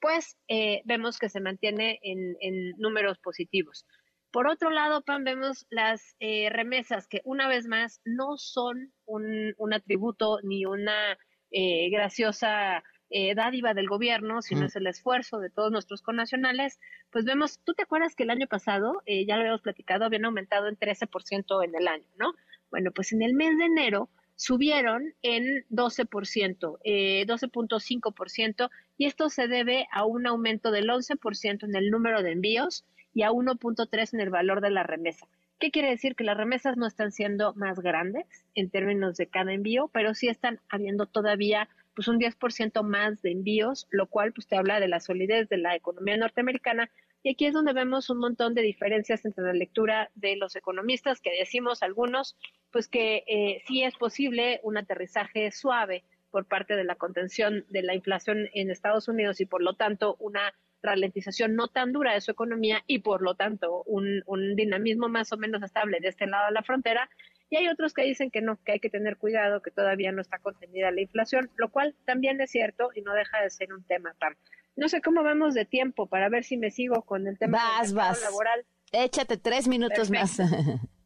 pues eh, vemos que se mantiene en, números positivos. Por otro lado, Pan, vemos las eh, remesas que una vez más no son un, atributo ni una eh, graciosa eh, dádiva del gobierno, sino es el esfuerzo de todos nuestros connacionales, pues vemos, tú te acuerdas que el año pasado, eh, ya lo habíamos platicado, habían aumentado en 13% en el año, ¿no? Bueno, pues en el mes de enero subieron en 12%, eh, 12.5%, y esto se debe a un aumento del 11% en el número de envíos y a 1.3 en el valor de la remesa. ¿Qué quiere decir? Que las remesas no están siendo más grandes en términos de cada envío, pero sí están habiendo todavía pues un 10% más de envíos, lo cual pues te habla de la solidez de la economía norteamericana. Y aquí es donde vemos un montón de diferencias entre la lectura de los economistas, que decimos algunos, pues que eh, sí es posible un aterrizaje suave por parte de la contención de la inflación en Estados Unidos y por lo tanto una ralentización no tan dura de su economía y por lo tanto un, un dinamismo más o menos estable de este lado de la frontera, y hay otros que dicen que no, que hay que tener cuidado, que todavía no está contenida la inflación, lo cual también es cierto y no deja de ser un tema, Pam. No sé cómo vamos de tiempo para ver si me sigo con el tema vas, vas. laboral. Échate tres minutos más.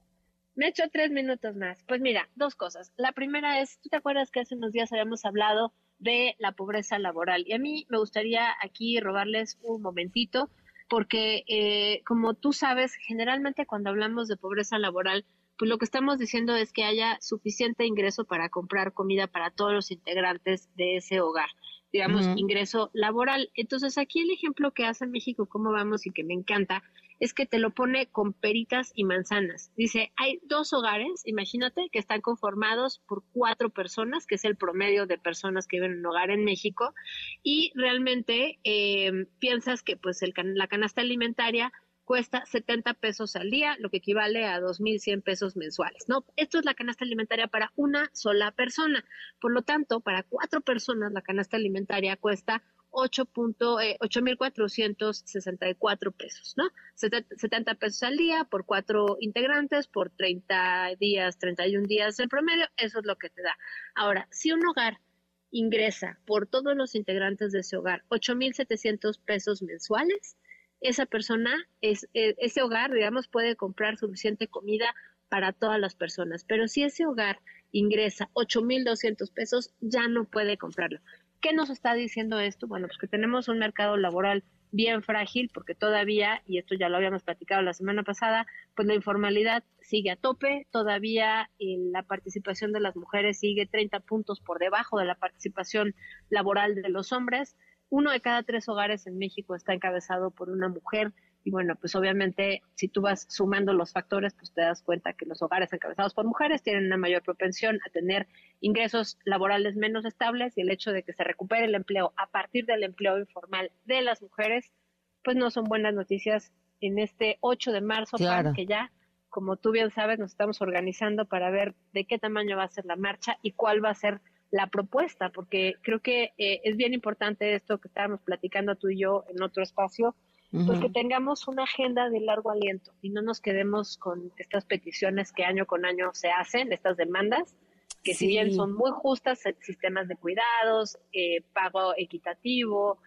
Me echo tres minutos más. Pues mira, dos cosas. La primera es, ¿tú te acuerdas que hace unos días habíamos hablado de la pobreza laboral? Y a mí me gustaría aquí robarles un momentito, porque eh, como tú sabes, generalmente cuando hablamos de pobreza laboral, pues lo que estamos diciendo es que haya suficiente ingreso para comprar comida para todos los integrantes de ese hogar, digamos, ingreso laboral. Entonces, aquí el ejemplo que hace México, cómo vamos y que me encanta, es que te lo pone con peritas y manzanas. Dice, hay dos hogares, imagínate, que están conformados por cuatro personas, que es el promedio de personas que viven en un hogar en México, y realmente eh, piensas que pues el, la canasta alimentaria cuesta 70 pesos al día, lo que equivale a 2.100 pesos mensuales, ¿no? Esto es la canasta alimentaria para una sola persona. Por lo tanto, para cuatro personas la canasta alimentaria cuesta 8.464 eh, pesos, ¿no? 70 pesos al día por cuatro integrantes, por 30 días, 31 días en promedio, eso es lo que te da. Ahora, si un hogar ingresa por todos los integrantes de ese hogar 8.700 pesos mensuales, esa persona, es, e, ese hogar, digamos, puede comprar suficiente comida para todas las personas. Pero si ese hogar ingresa 8.200 pesos, ya no puede comprarlo. ¿Qué nos está diciendo esto? Bueno, pues que tenemos un mercado laboral bien frágil porque todavía, y esto ya lo habíamos platicado la semana pasada, pues la informalidad sigue a tope, todavía eh, la participación de las mujeres sigue 30 puntos por debajo de la participación laboral de los hombres uno de cada tres hogares en México está encabezado por una mujer. Y bueno, pues obviamente si tú vas sumando los factores, pues te das cuenta que los hogares encabezados por mujeres tienen una mayor propensión a tener ingresos laborales menos estables y el hecho de que se recupere el empleo a partir del empleo informal de las mujeres, pues no son buenas noticias en este 8 de marzo, que ya, como tú bien sabes, nos estamos organizando para ver de qué tamaño va a ser la marcha y cuál va a ser la propuesta, porque creo que eh, es bien importante esto que estábamos platicando tú y yo en otro espacio, pues que tengamos una agenda de largo aliento y no nos quedemos con estas peticiones que año con año se hacen, estas demandas, que si bien son muy justas, eh, sistemas de cuidados, eh, pago equitativo,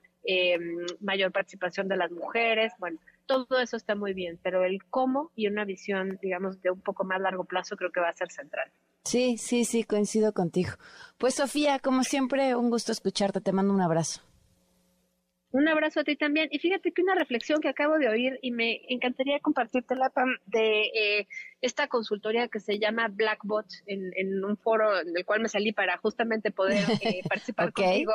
mayor participación de las mujeres, bueno, todo eso está muy bien, pero el cómo y una visión, digamos, de un poco más largo plazo creo que va a ser central. Sí, sí, sí, coincido contigo. Pues Sofía, como siempre, un gusto escucharte, te mando un abrazo. Un abrazo a ti también. Y fíjate que una reflexión que acabo de oír y me encantaría compartirte la Pam de eh, esta consultoría que se llama Blackbot en, en, un foro en el cual me salí para justamente poder eh, participar contigo.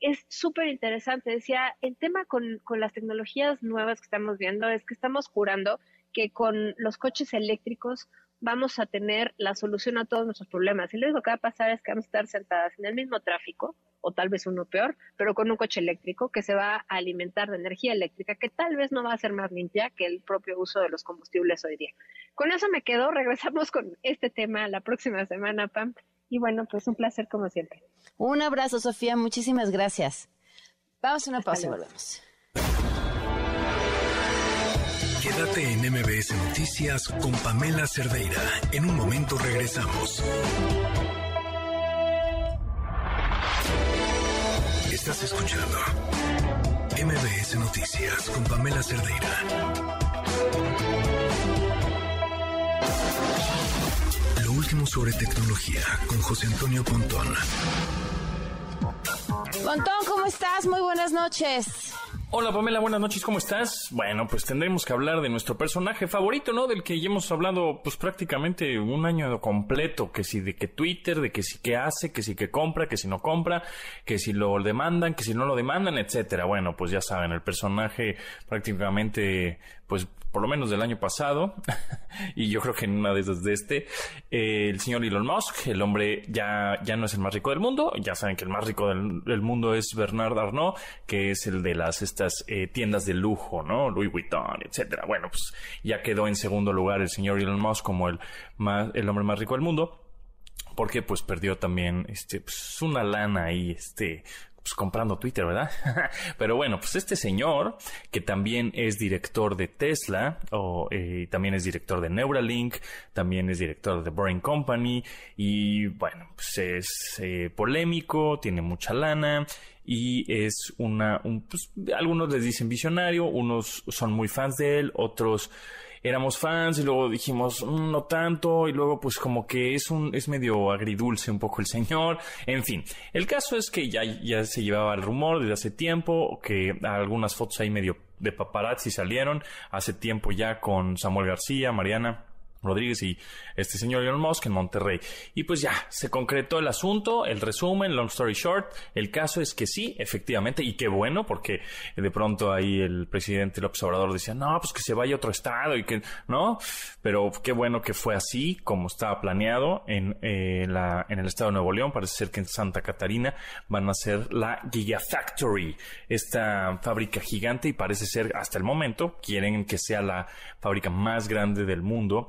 es súper interesante. Decía, el tema con, con las tecnologías nuevas que estamos viendo es que estamos jurando que con los coches eléctricos vamos a tener la solución a todos nuestros problemas. Y lo único que va a pasar es que vamos a estar sentadas en el mismo tráfico, o tal vez uno peor, pero con un coche eléctrico que se va a alimentar de energía eléctrica, que tal vez no va a ser más limpia que el propio uso de los combustibles hoy día. Con eso me quedo, regresamos con este tema la próxima semana, Pam. Y bueno, pues un placer como siempre. Un abrazo, Sofía, muchísimas gracias. Vamos a una pausa y volvemos. Quédate en MBS Noticias con Pamela Cerdeira. En un momento regresamos. Estás escuchando MBS Noticias con Pamela Cerdeira. Lo último sobre tecnología con José Antonio Pontón. Pontón, ¿cómo estás? Muy buenas noches. Hola Pamela, buenas noches, ¿cómo estás? Bueno, pues tendremos que hablar de nuestro personaje favorito, ¿no? Del que ya hemos hablado pues prácticamente un año completo, que si de que Twitter, de que si que hace, que si que compra, que si no compra, que si lo demandan, que si no lo demandan, etcétera. Bueno, pues ya saben, el personaje prácticamente pues por lo menos del año pasado, y yo creo que en una de esas de este, eh, el señor Elon Musk, el hombre ya, ya no es el más rico del mundo, ya saben que el más rico del, mundo es Bernard Arnault, que es el de las estas eh, tiendas de lujo, ¿no? Louis Vuitton, etcétera. Bueno, pues ya quedó en segundo lugar el señor Elon Musk como el más, el hombre más rico del mundo porque pues perdió también este pues, una lana ahí este pues, comprando Twitter, ¿verdad? Pero bueno, pues este señor, que también es director de Tesla, o eh, también es director de Neuralink, también es director de Boring Company, y bueno, pues es eh, polémico, tiene mucha lana, y es una, pues, algunos les dicen visionario, unos son muy fans de él, otros éramos fans y luego dijimos mm, no tanto y luego pues como que es un es medio agridulce un poco el señor. En fin el caso es que ya ya se llevaba el rumor desde hace tiempo que algunas fotos ahí medio de paparazzi salieron. Hace tiempo ya con Samuel García Mariana Rodríguez y este señor Elon Musk en Monterrey. Y pues ya, se concretó el asunto, el resumen, long story short, el caso es que sí, efectivamente, y qué bueno, porque de pronto ahí el presidente López Obrador decía, no, pues que se vaya a otro estado y que, ¿no? Pero qué bueno que fue así, como estaba planeado en, eh, la, en el estado de Nuevo León, parece ser que en Santa Catarina van a ser la Gigafactory, esta fábrica gigante y parece ser hasta el momento, quieren que sea la fábrica más grande del mundo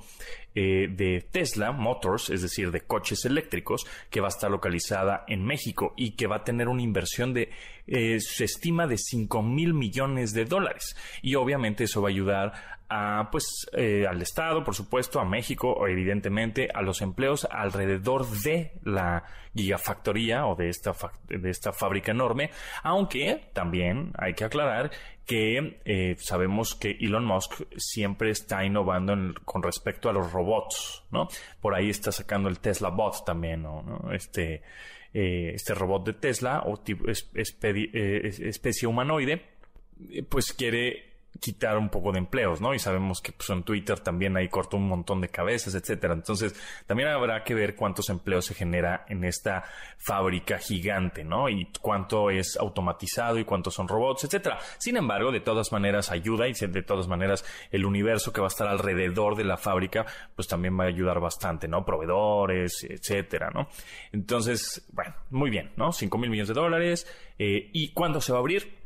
eh, de Tesla Motors, es decir, de coches eléctricos, que va a estar localizada en México y que va a tener una inversión de, eh, se estima de 5 mil millones de dólares. Y obviamente eso va a ayudar a, pues, eh, al Estado, por supuesto, a México, evidentemente, a los empleos alrededor de la gigafactoría o de esta, de esta fábrica enorme, aunque también hay que aclarar que eh, sabemos que Elon Musk siempre está innovando con respecto a los robots, ¿no? Por ahí está sacando el Tesla Bot también, ¿no? Este, eh, este robot de Tesla o tipo, especie humanoide, pues quiere quitar un poco de empleos, ¿no? Y sabemos que pues, en Twitter también ahí cortó un montón de cabezas, etcétera. Entonces, también habrá que ver cuántos empleos se genera en esta fábrica gigante, ¿no? Y cuánto es automatizado y cuántos son robots, etcétera. Sin embargo, de todas maneras ayuda y de todas maneras el universo que va a estar alrededor de la fábrica, pues también va a ayudar bastante, ¿no? Proveedores, etcétera, ¿no? Entonces, bueno, muy bien, ¿no? Cinco mil millones de dólares. Eh, ¿Y cuándo se va a abrir?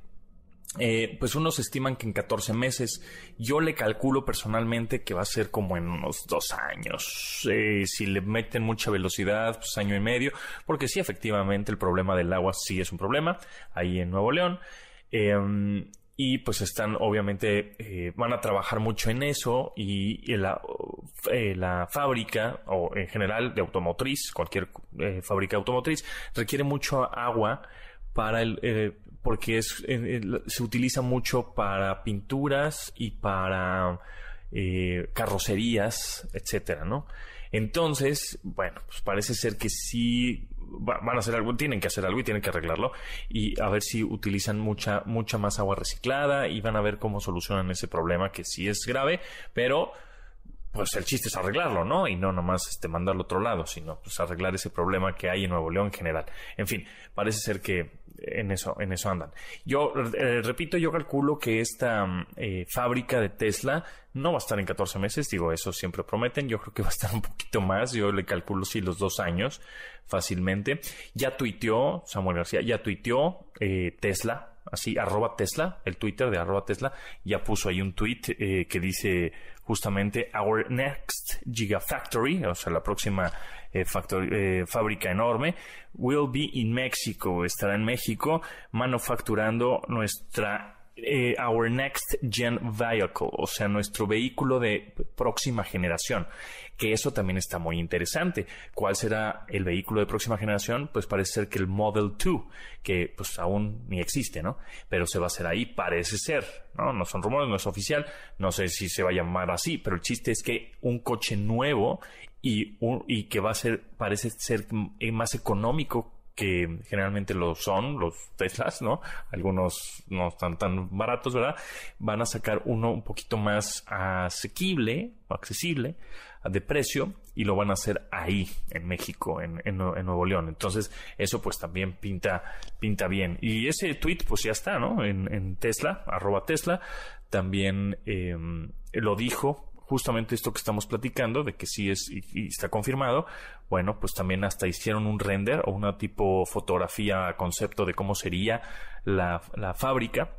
Eh, pues unos estiman que en 14 meses. Yo le calculo personalmente que va a ser como en unos dos años. Eh, si le meten mucha velocidad, pues año y medio. Porque sí, efectivamente, el problema del agua sí es un problema ahí en Nuevo León. Em, y pues están, obviamente, eh, van a trabajar mucho en eso. Y, la, la, fábrica, o en general de automotriz, cualquier fábrica automotriz, requiere mucho agua para el, porque es, se utiliza mucho para pinturas y para eh, carrocerías, etcétera, ¿no? Entonces, bueno, pues parece ser que sí van a hacer algo, tienen que hacer algo y tienen que arreglarlo y a ver si utilizan mucha mucha más agua reciclada y van a ver cómo solucionan ese problema que sí es grave, pero pues el chiste es arreglarlo, ¿no? Y no nomás este, mandarlo a otro lado, sino pues arreglar ese problema que hay en Nuevo León en general. En fin, parece ser que en eso, en eso andan. Yo, eh, repito, yo calculo que esta eh, fábrica de Tesla no va a estar en 14 meses, digo, eso siempre prometen, yo creo que va a estar un poquito más, yo le calculo sí los dos años fácilmente. Ya tuiteó, Samuel García, ya tuiteó eh, Tesla, así, arroba Tesla, el Twitter de arroba Tesla, ya puso ahí un tweet que dice justamente Our Next Gigafactory, o sea, la próxima eh, eh, fábrica enorme, will be in Mexico, estará en México manufacturando nuestra eh, our next gen vehicle, o sea, nuestro vehículo de próxima generación, que eso también está muy interesante. ¿Cuál será el vehículo de próxima generación? Pues parece ser que el Model 2, que pues aún ni existe, ¿no? Pero se va a hacer ahí, parece ser, ¿no? No son rumores, no es oficial, no sé si se va a llamar así, pero el chiste es que un coche nuevo y, y que va a ser, parece ser más económico que generalmente lo son, los Teslas, ¿no? Algunos no están tan baratos, ¿verdad? Van a sacar uno un poquito más asequible accesible de precio y lo van a hacer ahí, en México, en, en, Nuevo León. Entonces, eso pues también pinta, pinta bien. Y ese tweet pues ya está, ¿no? En, en Tesla, arroba Tesla, también eh, lo dijo justamente esto que estamos platicando, de que sí es y, está confirmado, bueno, pues también hasta hicieron un render o una tipo fotografía concepto de cómo sería la, la fábrica.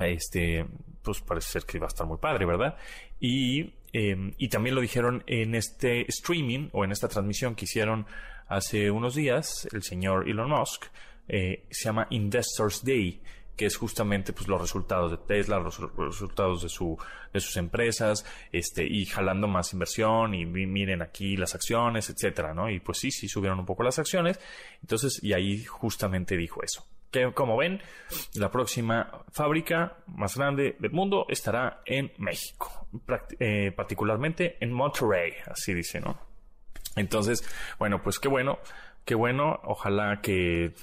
Este, pues parece ser que va a estar muy padre, ¿verdad? Y, em, y también lo dijeron en este streaming o en esta transmisión que hicieron hace unos días el señor Elon Musk, eh, se llama Investors Day que es justamente pues los resultados de Tesla, los, resultados de su de sus empresas, este y jalando más inversión y miren aquí las acciones, etcétera, ¿no? Y pues sí, sí subieron un poco las acciones. Entonces, y ahí justamente dijo eso. Que como ven, la próxima fábrica más grande del mundo estará en México, eh, particularmente en Monterrey, así dice, ¿no? Entonces, bueno, pues qué bueno, qué bueno, ojalá que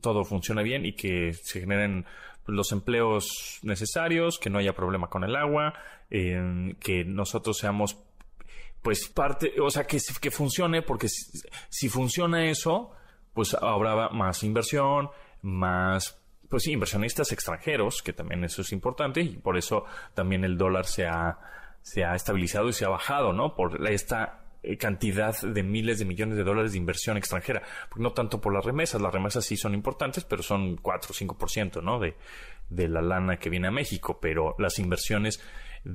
todo funcione bien y que se generen los empleos necesarios, que no haya problema con el agua, que nosotros seamos pues parte, o sea, que, que funcione, porque si, funciona eso, pues habrá más inversión, más pues inversionistas extranjeros, que también eso es importante, y por eso también el dólar se ha, se ha estabilizado y se ha bajado, ¿no? Por esta cantidad de miles de millones de dólares de inversión extranjera. No tanto por las remesas, las remesas sí son importantes, pero son 4 o 5%, ¿no? De, de la lana que viene a México, pero las inversiones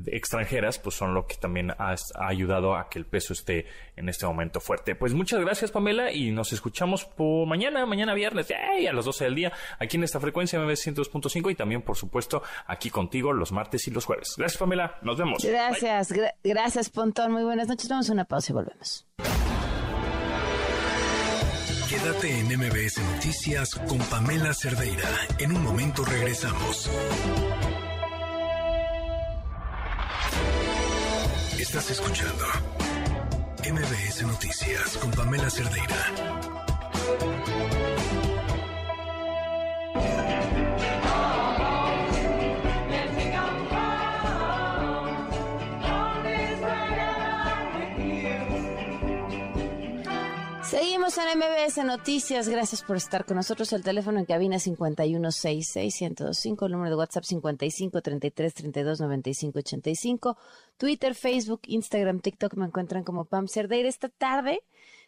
extranjeras, pues son lo que también ha, ayudado a que el peso esté en este momento fuerte. Pues muchas gracias, Pamela, y nos escuchamos por mañana, mañana viernes, a las 12 del día, aquí en esta frecuencia MB 102.5 y también, por supuesto, aquí contigo los martes y los jueves. Gracias, Pamela. Nos vemos. Gracias, gracias, Pontón. Muy buenas noches. Vamos a una pausa y volvemos. Quédate en MBS Noticias con Pamela Cerdeira. En un momento regresamos. Estás escuchando MBS Noticias con Pamela Cerdeira. Seguimos en MBS Noticias. Gracias por estar con nosotros. El teléfono en cabina 5166125, el número de WhatsApp 5533329585, Twitter, Facebook, Instagram, TikTok me encuentran como Pam Cerdeira. Esta tarde,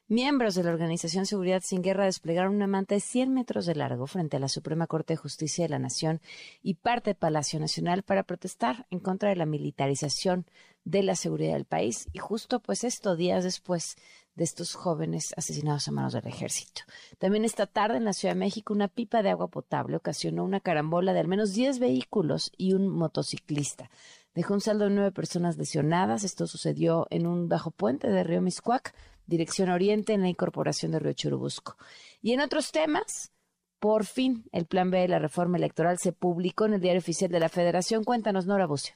miembros de la organización Seguridad Sin Guerra desplegaron una manta de 100 metros de largo frente a la Suprema Corte de Justicia de la Nación y parte del Palacio Nacional para protestar en contra de la militarización de la seguridad del país. Y justo pues esto, días después de estos jóvenes asesinados a manos del ejército. También esta tarde en la Ciudad de México una pipa de agua potable ocasionó una carambola de al menos 10 vehículos y un motociclista. Dejó un saldo de nueve personas lesionadas. Esto sucedió en un bajo puente de Río Miscuac, dirección oriente en la incorporación de Río Churubusco. Y en otros temas, Por fin, el plan B de la reforma electoral se publicó en el Diario Oficial de la Federación. Cuéntanos, Nora Bucio.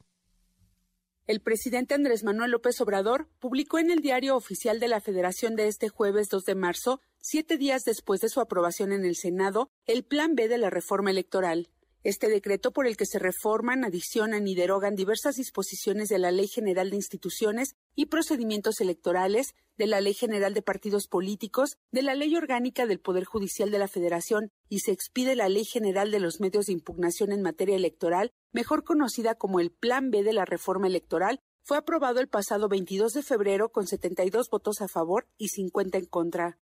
El presidente Andrés Manuel López Obrador publicó en el Diario Oficial de la Federación de este jueves 2 de marzo, siete días después de su aprobación en el Senado, el plan B de la reforma electoral. Este decreto por el que se reforman, adicionan y derogan diversas disposiciones de la Ley General de Instituciones y Procedimientos Electorales, de la Ley General de Partidos Políticos, de la Ley Orgánica del Poder Judicial de la Federación y se expide la Ley General de los Medios de Impugnación en materia electoral, mejor conocida como el Plan B de la Reforma Electoral, fue aprobado el pasado 22 de febrero con 72 votos a favor y 50 en contra.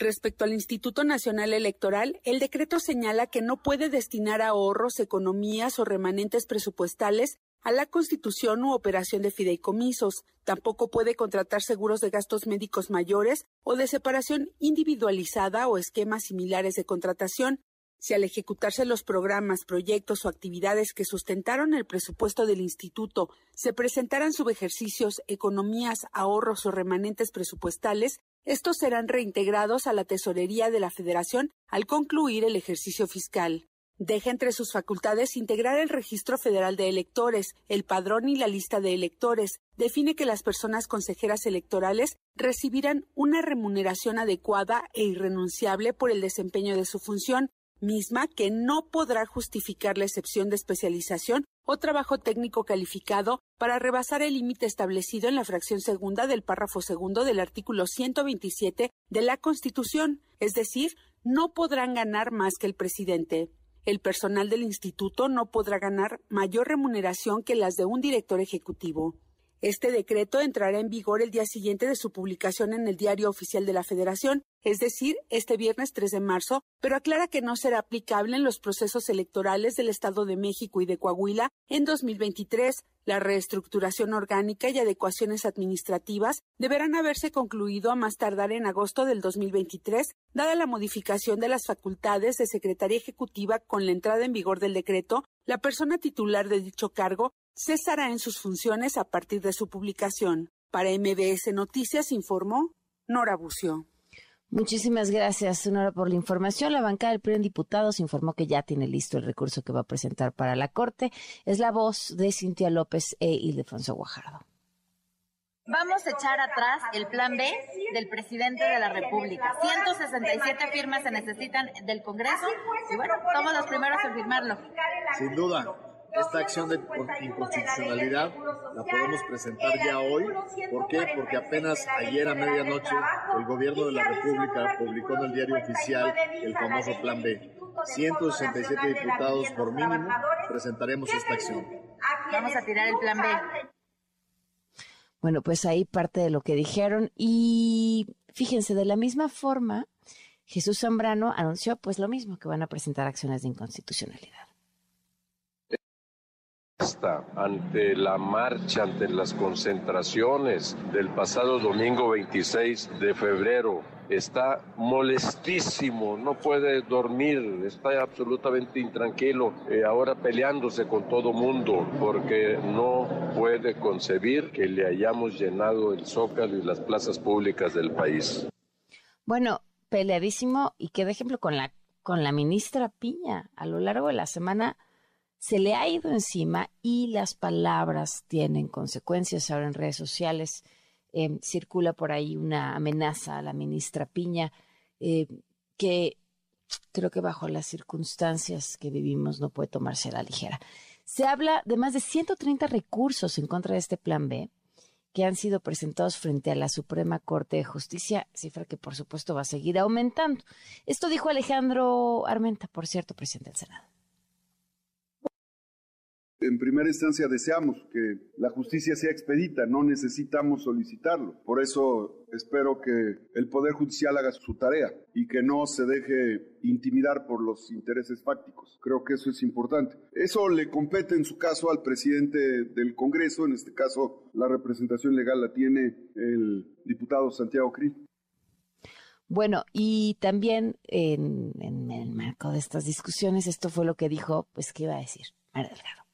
Respecto al Instituto Nacional Electoral, el decreto señala que no puede destinar ahorros, economías o remanentes presupuestales a la constitución u operación de fideicomisos. Tampoco puede contratar seguros de gastos médicos mayores o de separación individualizada o esquemas similares de contratación. Si al ejecutarse los programas, proyectos o actividades que sustentaron el presupuesto del instituto se presentaran subejercicios, economías, ahorros o remanentes presupuestales, estos serán reintegrados a la tesorería de la Federación al concluir el ejercicio fiscal. Deja entre sus facultades integrar el registro federal de electores, el padrón y la lista de electores. Define que las personas consejeras electorales recibirán una remuneración adecuada e irrenunciable por el desempeño de su función, misma que no podrá justificar la excepción de especialización o trabajo técnico calificado para rebasar el límite establecido en la fracción segunda del párrafo segundo del artículo 127 de la Constitución, es decir, no podrán ganar más que el presidente. El personal del instituto no podrá ganar mayor remuneración que las de un director ejecutivo. Este decreto entrará en vigor el día siguiente de su publicación en el Diario Oficial de la Federación, es decir, este viernes 3 de marzo, pero aclara que no será aplicable en los procesos electorales del Estado de México y de Coahuila en 2023. La reestructuración orgánica y adecuaciones administrativas deberán haberse concluido a más tardar en agosto del 2023, dada la modificación de las facultades de Secretaría Ejecutiva con la entrada en vigor del decreto. La persona titular de dicho cargo cesará en sus funciones a partir de su publicación. Para MBS Noticias informó Nora Bucio. Muchísimas gracias, Nora, por la información. La bancada del PRI en diputados informó que ya tiene listo el recurso que va a presentar para la Corte. Es la voz de Cintia López e Ildefonso Guajardo. Vamos a echar atrás el plan B del presidente de la República. 167 firmas se necesitan del Congreso y bueno, somos los primeros en firmarlo. Sin duda, esta acción de inconstitucionalidad la podemos presentar ya hoy. ¿Por qué? Porque apenas ayer a medianoche el gobierno de la República publicó en el diario oficial el famoso Plan B. 167 diputados por mínimo presentaremos esta acción. Vamos a tirar el Plan B. Bueno, pues ahí parte de lo que dijeron y fíjense, de la misma forma, Jesús Zambrano anunció pues lo mismo, que van a presentar acciones de inconstitucionalidad ante la marcha, ante las concentraciones del pasado domingo 26 de febrero. Está molestísimo, no puede dormir, está absolutamente intranquilo, eh, ahora peleándose con todo mundo, porque no puede concebir que le hayamos llenado el zócalo y las plazas públicas del país. Bueno, peleadísimo y qué de ejemplo con la, con la ministra Piña. A lo largo de la semana se le ha ido encima y las palabras tienen consecuencias. Ahora en redes sociales em, circula por ahí una amenaza a la ministra Piña eh, que creo que bajo las circunstancias que vivimos no puede tomarse a la ligera. Se habla de más de 130 recursos en contra de este plan B que han sido presentados frente a la Suprema Corte de Justicia, cifra que por supuesto va a seguir aumentando. Esto dijo Alejandro Armenta, por cierto, presidente del Senado. En primera instancia deseamos que la justicia sea expedita, no necesitamos solicitarlo. Por eso espero que el Poder Judicial haga su tarea y que no se deje intimidar por los intereses fácticos. Creo que eso es importante. Eso le compete en su caso al presidente del Congreso, en este caso la representación legal la tiene el diputado Santiago Cri. Bueno, y también en, el marco de estas discusiones, esto fue lo que dijo, pues, ¿qué iba a decir? María Delgado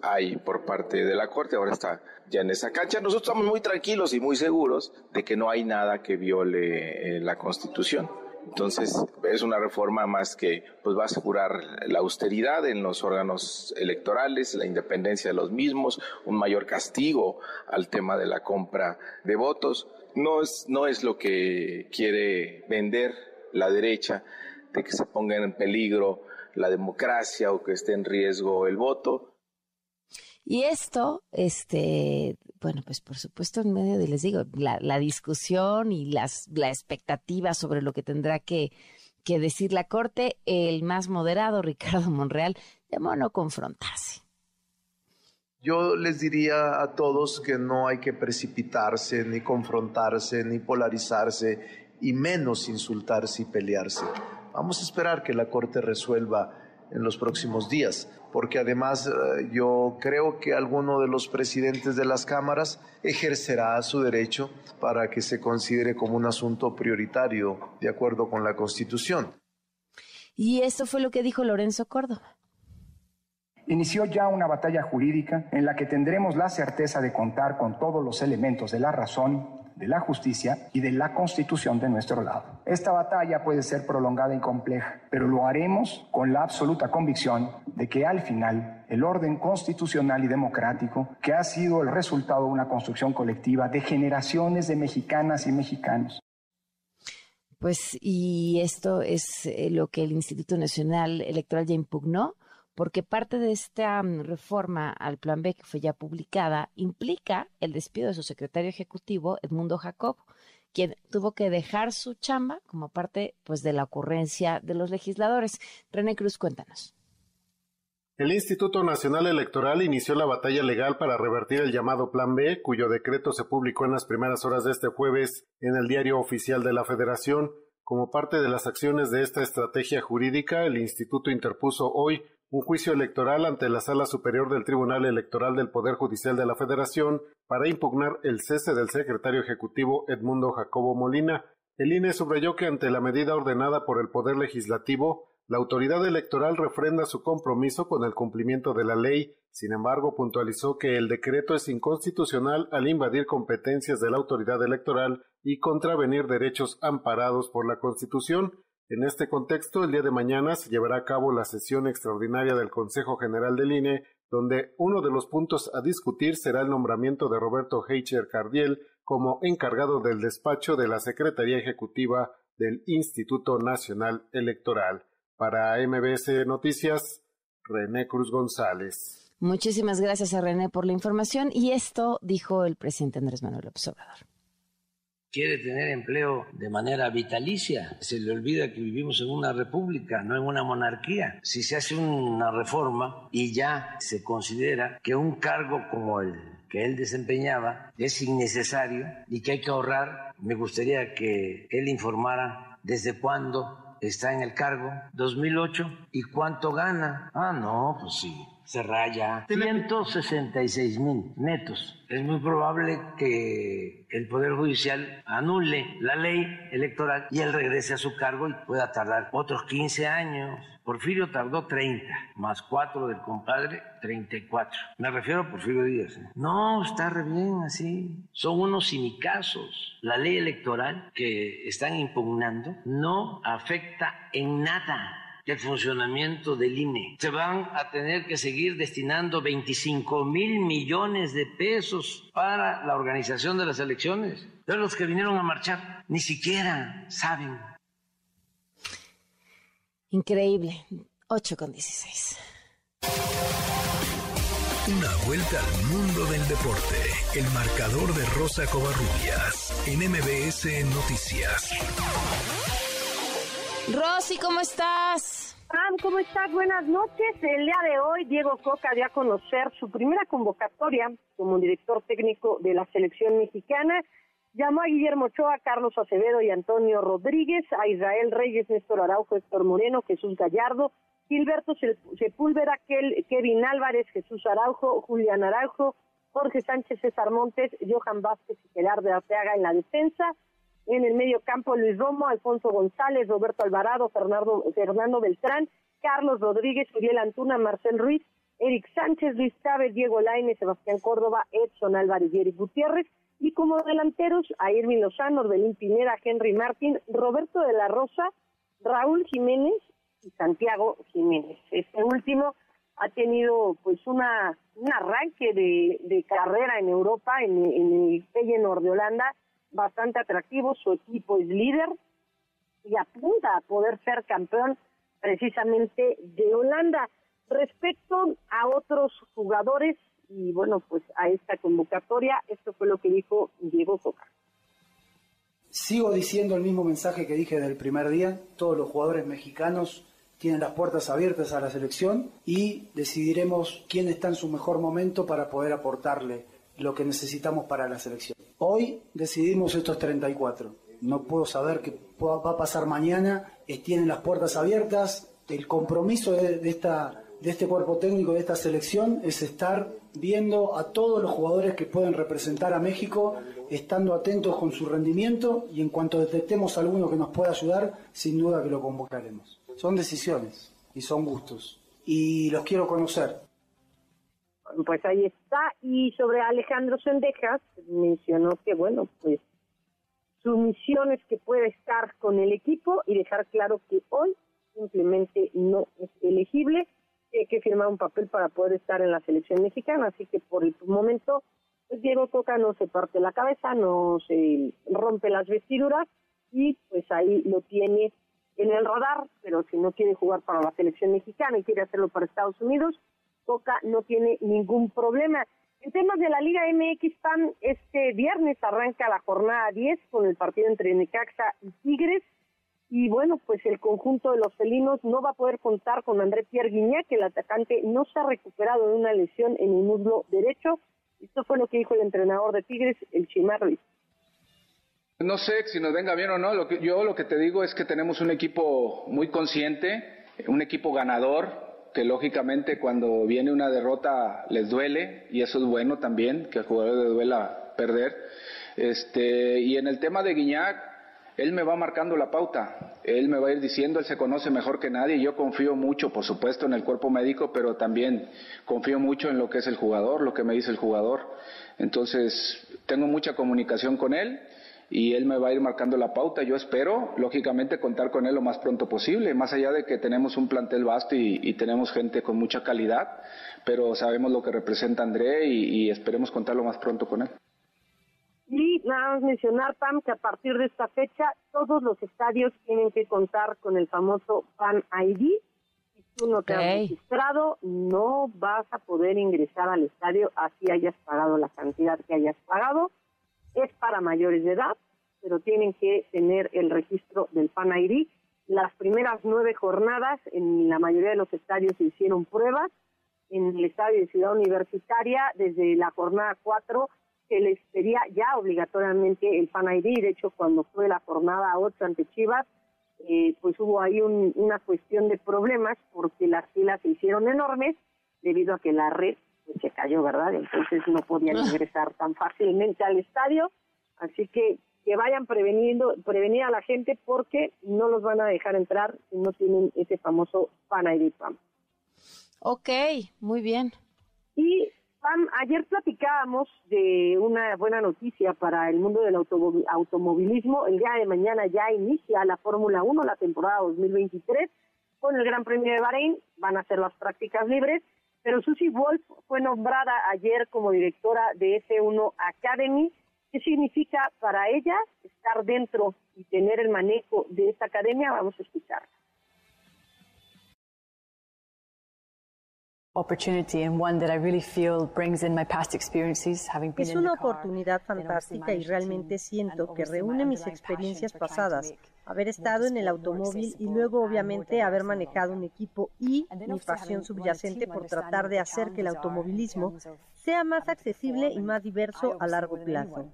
hay por parte de la Corte, ahora está ya en esa cancha. Nosotros estamos muy tranquilos y muy seguros de que no hay nada que viole eh, la Constitución. Entonces, es una reforma más que pues, va a asegurar la austeridad en los órganos electorales, la independencia de los mismos, un mayor castigo al tema de la compra de votos. No es, no es lo que quiere vender la derecha, de que se ponga en peligro la democracia o que esté en riesgo el voto. Y esto, este, bueno, pues por supuesto en medio de, les digo, la, discusión y las, la expectativa sobre lo que tendrá que, que decir la Corte, el más moderado, Ricardo Monreal, llamó a no confrontarse. Yo les diría a todos que no hay que precipitarse, ni confrontarse, ni polarizarse, y menos insultarse y pelearse. Vamos a esperar que la Corte resuelva en los próximos días, porque además eh, yo creo que alguno de los presidentes de las cámaras ejercerá su derecho para que se considere como un asunto prioritario de acuerdo con la Constitución. Y eso fue lo que dijo Lorenzo Córdoba. Inició ya una batalla jurídica en la que tendremos la certeza de contar con todos los elementos de la razón de la justicia y de la constitución de nuestro lado. Esta batalla puede ser prolongada y compleja, pero lo haremos con la absoluta convicción de que al final el orden constitucional y democrático, que ha sido el resultado de una construcción colectiva de generaciones de mexicanas y mexicanos, pues, y esto es eh, lo que el Instituto Nacional Electoral ya impugnó porque parte de esta mm, reforma al Plan B que fue ya publicada implica el despido de su secretario ejecutivo, Edmundo Jacob, quien tuvo que dejar su chamba como parte pues de la ocurrencia de los legisladores. René Cruz, cuéntanos. El Instituto Nacional Electoral inició la batalla legal para revertir el llamado Plan B, cuyo decreto se publicó en las primeras horas de este jueves en el Diario Oficial de la Federación. Como parte de las acciones de esta estrategia jurídica, el instituto interpuso hoy un juicio electoral ante la Sala Superior del Tribunal Electoral del Poder Judicial de la Federación para impugnar el cese del secretario ejecutivo Edmundo Jacobo Molina. El INE subrayó que ante la medida ordenada por el Poder Legislativo, la autoridad electoral refrenda su compromiso con el cumplimiento de la ley. Sin embargo, puntualizó que el decreto es inconstitucional al invadir competencias de la autoridad electoral y contravenir derechos amparados por la Constitución. En este contexto, el día de mañana se llevará a cabo la sesión extraordinaria del Consejo General del INE, donde uno de los puntos a discutir será el nombramiento de Roberto Heicher Cardiel como encargado del despacho de la Secretaría Ejecutiva del Instituto Nacional Electoral. Para MBS Noticias, René Cruz González. Muchísimas gracias a René por la información y esto dijo el presidente Andrés Manuel López Obrador quiere tener empleo de manera vitalicia. Se le olvida que vivimos en una república, no en una monarquía. Si se hace una reforma y ya se considera que un cargo como el que él desempeñaba es innecesario y que hay que ahorrar, me gustaría que él informara desde cuándo está en el cargo, 2008, y cuánto gana. Ah, no, pues sí, se raya. 166 mil netos. Es muy probable que el Poder Judicial anule la ley electoral y él regrese a su cargo y pueda tardar otros 15 años. Porfirio tardó 30, más 4 del compadre, 34. Me refiero a Porfirio Díaz. ¿eh? No, está re bien así. Son unos cinicazos. La ley electoral que están impugnando no afecta en nada el funcionamiento del INE. Se van a tener que seguir destinando 25 mil millones de pesos para la organización de las elecciones. Pero los que vinieron a marchar ni siquiera saben. Increíble. 8 con 16. Una vuelta al mundo del deporte. El marcador de Rosa Covarrubias en MBS Noticias. Rosy, ¿cómo estás? Pam, ¿cómo estás? Buenas noches. El día de hoy, Diego Coca dio a conocer su primera convocatoria como director técnico de la selección mexicana. Llamó a Guillermo Ochoa, Carlos Acevedo y Antonio Rodríguez, a Israel Reyes, Néstor Araujo, Héctor Moreno, Jesús Gallardo, Gilberto Sepúlveda, Kevin Álvarez, Jesús Araujo, Julián Araujo, Jorge Sánchez, César Montes, Johan Vázquez y Gerardo Arteaga en la defensa. En el medio campo, Luis Romo, Alfonso González, Roberto Alvarado, Fernando, Fernando Beltrán, Carlos Rodríguez, Uriel Antuna, Marcel Ruiz, Eric Sánchez, Luis Chávez, Diego Laine, Sebastián Córdoba, Edson Álvarez y Gutiérrez. Y como delanteros, a Irving Lozano, Orbelín Pineda, Henry Martín, Roberto de la Rosa, Raúl Jiménez y Santiago Jiménez. Este último ha tenido pues una un arranque de, carrera en Europa, en, el Feyenoord de Holanda, bastante atractivo, su equipo es líder y apunta a poder ser campeón precisamente de Holanda. Respecto a otros jugadores y bueno, pues a esta convocatoria, esto fue lo que dijo Diego Coca. Sigo diciendo el mismo mensaje que dije del primer día, todos los jugadores mexicanos tienen las puertas abiertas a la selección y decidiremos quién está en su mejor momento para poder aportarle lo que necesitamos para la selección. Hoy decidimos estos 34. No puedo saber qué va a pasar mañana. Tienen las puertas abiertas. El compromiso de, esta, de este cuerpo técnico, de esta selección, es estar viendo a todos los jugadores que pueden representar a México, estando atentos con su rendimiento y en cuanto detectemos alguno que nos pueda ayudar, sin duda que lo convocaremos. Son decisiones y son gustos. Y los quiero conocer. Pues ahí está. Y sobre Alejandro Sendejas, mencionó que, bueno, pues su misión es que puede estar con el equipo y dejar claro que hoy simplemente no es elegible, que hay que firmar un papel para poder estar en la selección mexicana. Así que por el momento, pues Diego Coca no se parte la cabeza, no se rompe las vestiduras y pues ahí lo tiene en el radar, pero si no quiere jugar para la selección mexicana y quiere hacerlo para Estados Unidos, Coca no tiene ningún problema. En temas de la Liga MX PAN, este viernes arranca la jornada 10 con el partido entre Necaxa y Tigres. Y bueno, pues el conjunto de los felinos no va a poder contar con André Pierre Guignac, que el atacante no se ha recuperado de una lesión en el muslo derecho. Esto fue lo que dijo el entrenador de Tigres, el Chimar no sé si nos venga bien o no. Lo que, yo lo que te digo es que tenemos un equipo muy consciente, un equipo ganador, que lógicamente cuando viene una derrota les duele y eso es bueno también, que al jugador le duela perder. Este, y en el tema de Guiñac, él me va marcando la pauta, él me va a ir diciendo, él se conoce mejor que nadie, yo confío mucho, por supuesto, en el cuerpo médico, pero también confío mucho en lo que es el jugador, lo que me dice el jugador. Entonces, tengo mucha comunicación con él y él me va a ir marcando la pauta. Yo espero, lógicamente, contar con él lo más pronto posible, más allá de que tenemos un plantel vasto y, tenemos gente con mucha calidad, pero sabemos lo que representa André y, esperemos contar lo más pronto con él. Y nada más mencionar, Pam, que a partir de esta fecha todos los estadios tienen que contar con el famoso Pan ID. Si tú no te has registrado, no vas a poder ingresar al estadio así hayas pagado la cantidad que hayas pagado es para mayores de edad, pero tienen que tener el registro del PAN-ID. Las primeras nueve jornadas en la mayoría de los estadios se hicieron pruebas. En el estadio de Ciudad Universitaria, desde la jornada cuatro, se les pedía ya obligatoriamente el PAN-ID. De hecho, cuando fue la jornada ocho ante Chivas, eh, pues hubo ahí una cuestión de problemas porque las filas se hicieron enormes debido a que la red se cayó, ¿verdad? Entonces no podían ah. ingresar tan fácilmente al estadio, así que que vayan preveniendo, prevenir a la gente porque no los van a dejar entrar si no tienen ese famoso Pan ID PAM. Ok, muy bien. Y Pam, ayer platicábamos de una buena noticia para el mundo del automovilismo. El día de mañana ya inicia la Fórmula 1, la temporada 2023, con el Gran Premio de Bahrein. Van a ser las prácticas libres pero Susie Wolf fue nombrada ayer como directora de F1 Academy. ¿Qué significa para ella estar dentro y tener el manejo de esta academia? Vamos a escuchar. Es una oportunidad fantástica y realmente siento que reúne mis experiencias pasadas haber estado en el automóvil y luego obviamente haber manejado un equipo y mi pasión subyacente por tratar de hacer que el automovilismo sea más accesible y más diverso a largo plazo.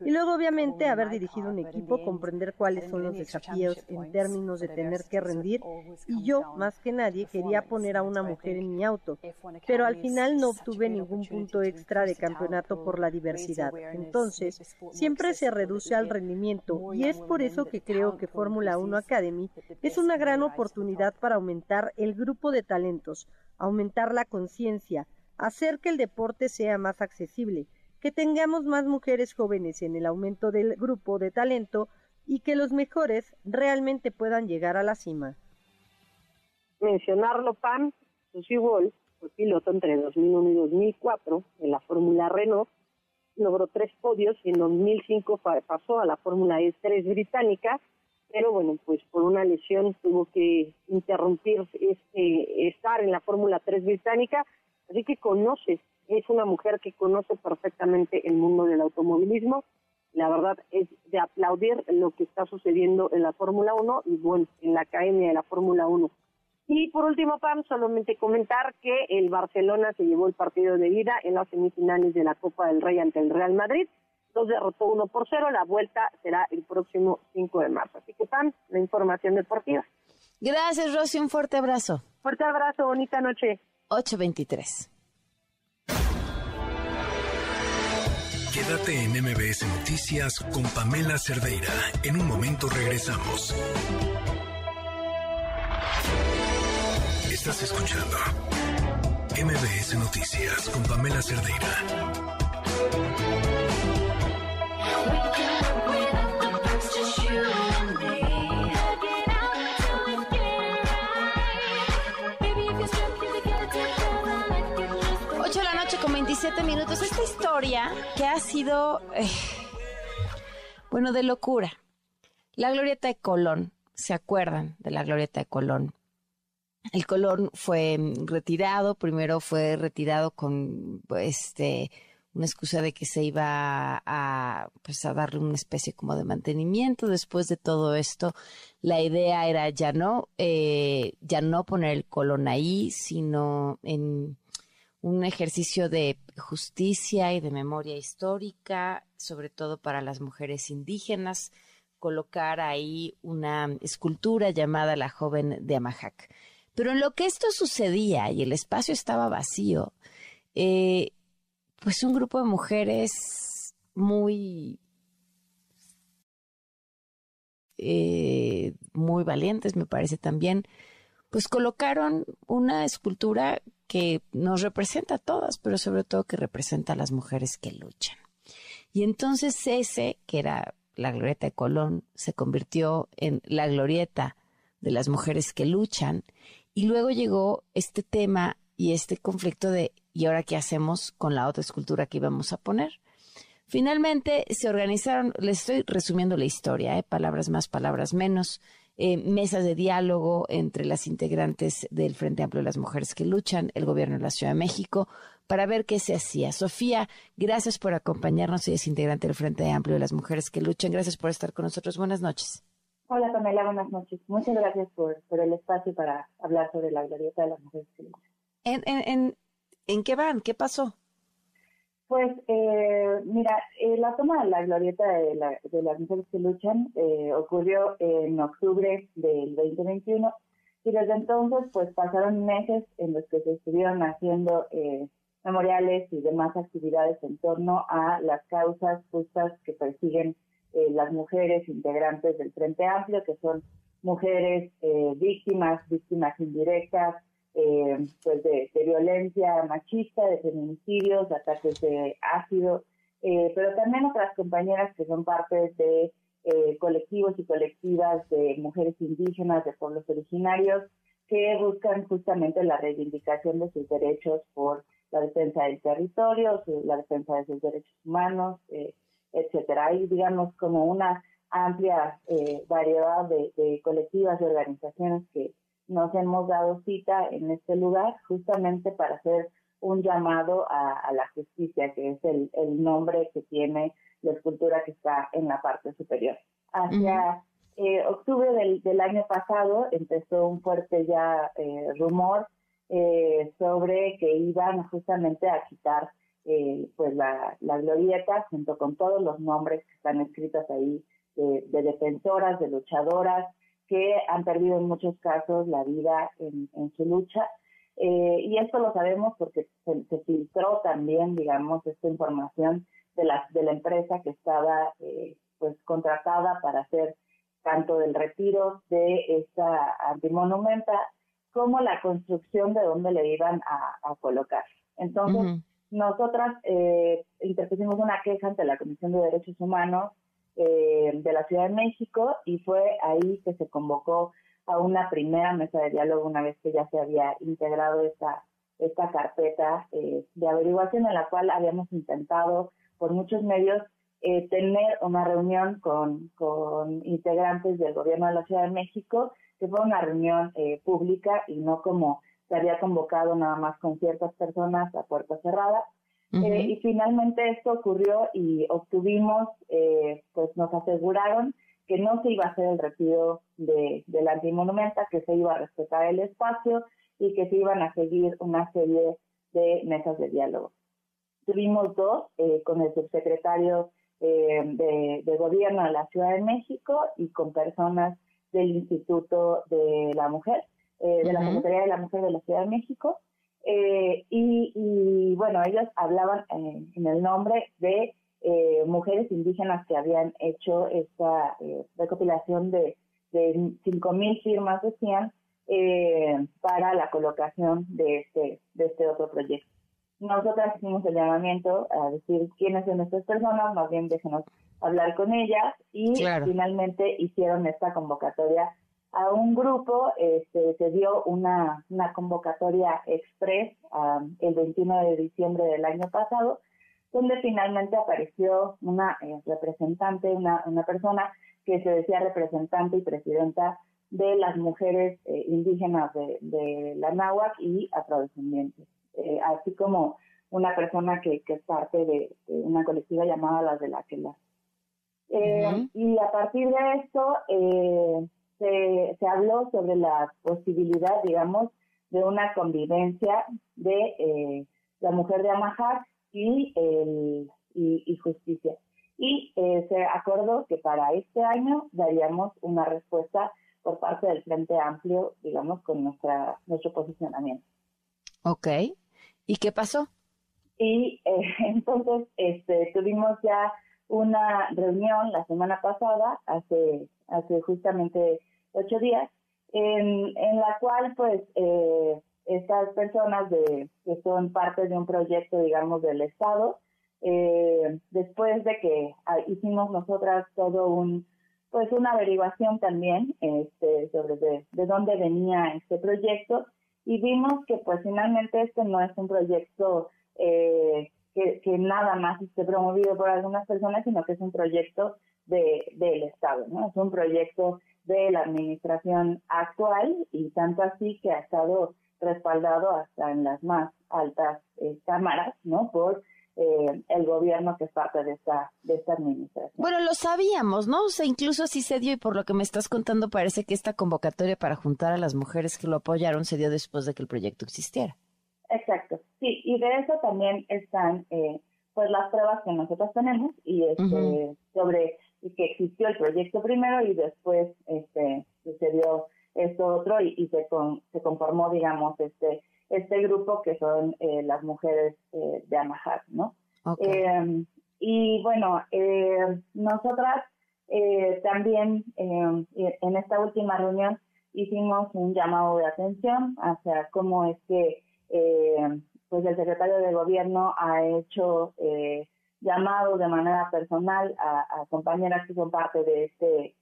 Y luego, obviamente, haber dirigido un equipo, comprender cuáles son los desafíos en términos de tener que rendir. Y yo, más que nadie, quería poner a una mujer en mi auto, pero al final no obtuve ningún punto extra de campeonato por la diversidad. Entonces, siempre se reduce al rendimiento y es por eso que creo que Fórmula 1 Academy es una gran oportunidad para aumentar el grupo de talentos, aumentar la conciencia, hacer que el deporte sea más accesible, que tengamos más mujeres jóvenes en el aumento del grupo de talento y que los mejores realmente puedan llegar a la cima. Mencionarlo, Pam, Susie Wolf fue piloto entre 2001 y 2004 en la Fórmula Renault, logró tres podios y en 2005 pasó a la Fórmula E3 británica, pero bueno, pues por una lesión tuvo que interrumpir este, estar en la Fórmula 3 británica, así que conoce, es una mujer que conoce perfectamente el mundo del automovilismo, la verdad es de aplaudir lo que está sucediendo en la Fórmula 1 y bueno, en la Academia de la Fórmula 1. Y por último, Pam, solamente comentar que el Barcelona se llevó el partido de vida en las semifinales de la Copa del Rey ante el Real Madrid. Los derrotó 1 por 0. La vuelta será el próximo 5 de marzo. Así que, Pam, la información deportiva. Gracias, Rosy. Un fuerte abrazo. Fuerte abrazo. Bonita noche. 823. Quédate en MBS Noticias con Pamela Cerdeira. En un momento regresamos. Estás escuchando MBS Noticias con Pamela Cerdeira. 17 minutos. Esta historia que ha sido, eh, bueno, de locura. La glorieta de Colón, ¿se acuerdan de la glorieta de Colón? El Colón fue mm, retirado, primero fue retirado con este una excusa de que se iba a, pues, a darle una especie como de mantenimiento. Después de todo esto, la idea era ya no, eh, ya no poner el colón ahí, sino en un ejercicio de justicia y de memoria histórica, sobre todo para las mujeres indígenas, colocar ahí una escultura llamada La joven de Amajac. Pero en lo que esto sucedía y el espacio estaba vacío, eh, pues un grupo de mujeres muy, eh, muy valientes, me parece también, pues colocaron una escultura que nos representa a todas, pero sobre todo que representa a las mujeres que luchan. Y entonces ese, que era la glorieta de Colón, se convirtió en la glorieta de las mujeres que luchan y luego llegó este tema y este conflicto de ¿y ahora qué hacemos con la otra escultura que íbamos a poner? Finalmente se organizaron, les estoy resumiendo la historia, ¿eh? palabras más, palabras menos, eh, mesas de diálogo entre las integrantes del Frente Amplio de las Mujeres que Luchan, el gobierno de la Ciudad de México, para ver qué se hacía. Sofía, gracias por acompañarnos y es integrante del Frente Amplio de las Mujeres que Luchan. Gracias por estar con nosotros. Buenas noches. Hola Pamela, buenas noches. Muchas gracias por, por el espacio para hablar sobre la glorieta de las mujeres que luchan. ¿En, en, en, en qué van? ¿Qué pasó? Pues eh, mira, eh, la toma de la glorieta de, la, de las mujeres que luchan eh, ocurrió en octubre del 2021 y desde entonces pues pasaron meses en los que se estuvieron haciendo eh, memoriales y demás actividades en torno a las causas justas que persiguen eh, las mujeres integrantes del Frente Amplio, que son mujeres eh, víctimas, víctimas indirectas, eh, pues de, de, violencia machista, de feminicidios, de ataques de ácido, eh, pero también otras compañeras que son parte de eh, colectivos y colectivas de mujeres indígenas, de pueblos originarios, que buscan justamente la reivindicación de sus derechos por la defensa del territorio, la defensa de sus derechos humanos, eh, etcétera. Hay, digamos, como una amplia eh, variedad de, de, colectivas y organizaciones que nos hemos dado cita en este lugar justamente para hacer un llamado a, a la justicia, que es el, el, nombre que tiene la escultura que está en la parte superior. Hacia uh -huh. eh, octubre del, del, año pasado empezó un fuerte ya eh, rumor eh, sobre que iban justamente a quitar eh, pues la, la, glorieta junto con todos los nombres que están escritos ahí de, de, defensoras, de luchadoras que han perdido en muchos casos la vida en, en su lucha. Eh, y esto lo sabemos porque se, se, filtró también, digamos, esta información de la, de la empresa que estaba eh, pues contratada para hacer tanto del retiro de esta antimonumenta como la construcción de dónde le iban a, a colocar. Entonces, uh -huh nosotras eh, interpusimos una queja ante la Comisión de Derechos Humanos eh, de la Ciudad de México y fue ahí que se convocó a una primera mesa de diálogo una vez que ya se había integrado esta, esta carpeta eh, de averiguación en la cual habíamos intentado por muchos medios eh, tener una reunión con, con integrantes del gobierno de la Ciudad de México, que fue una reunión pública y no como se había convocado nada más con ciertas personas a puerta cerrada. Eh, y finalmente esto ocurrió y obtuvimos, pues nos aseguraron que no se iba a hacer el retiro de, de la antimonumenta, que se iba a respetar el espacio y que se iban a seguir una serie de mesas de diálogo. Tuvimos dos con el subsecretario eh, de, gobierno de la Ciudad de México y con personas del Instituto de la Mujer, eh, de la Secretaría de la Mujer de la Ciudad de México. Eh, y, bueno, ellos hablaban en el nombre de mujeres indígenas que habían hecho esta recopilación de, de 5.000 firmas, decían, para la colocación de este, de este otro proyecto. Nosotras hicimos el llamamiento a decir quiénes son estas personas, más bien déjenos hablar con ellas y finalmente hicieron esta convocatoria a un grupo, este, se dio una, una convocatoria express um, el 21 de diciembre del año pasado, donde finalmente apareció una eh, representante, una, una persona que se decía representante y presidenta de las mujeres eh, indígenas de, de la náhuac y afrodescendientes. Eh, así como una persona que, es parte de, una colectiva llamada Las de la. Eh, y a partir de esto eh, se, habló sobre la posibilidad, digamos, de una convivencia de la mujer de Amajar y, el, y, justicia. Y se acordó que para este año daríamos una respuesta por parte del Frente Amplio, digamos, con nuestra, nuestro posicionamiento. Ok. ¿Y qué pasó? Y eh, entonces este, tuvimos ya una reunión la semana pasada, hace, hace justamente ocho días, en, en la cual pues eh, estas personas de, que son parte de un proyecto, digamos, del Estado, eh, después de que ah, hicimos nosotras todo un pues una averiguación también este, sobre de, de dónde venía este proyecto y vimos que pues finalmente este no es un proyecto eh, que, nada más esté promovido por algunas personas, sino que es un proyecto de, del Estado, ¿no? Es un proyecto de la administración actual y tanto así que ha estado respaldado hasta en las más altas eh, cámaras, ¿no? Por eh, el gobierno que es parte de esta, de esta administración. Bueno, lo sabíamos, ¿no? O sea, incluso así se dio y por lo que me estás contando parece que esta convocatoria para juntar a las mujeres que lo apoyaron se dio después de que el proyecto existiera. Exacto, sí, y de eso también están eh, pues las pruebas que nosotros tenemos y este, sobre que existió el proyecto primero y después este sucedió esto otro y, se, se conformó, digamos, este este grupo que son eh, las mujeres eh, de Amahar, ¿no? Em, y bueno, eh, nosotras también em, en esta última reunión hicimos un llamado de atención hacia cómo es que pues el secretario de gobierno ha hecho llamado de manera personal a, a, compañeras que son parte de este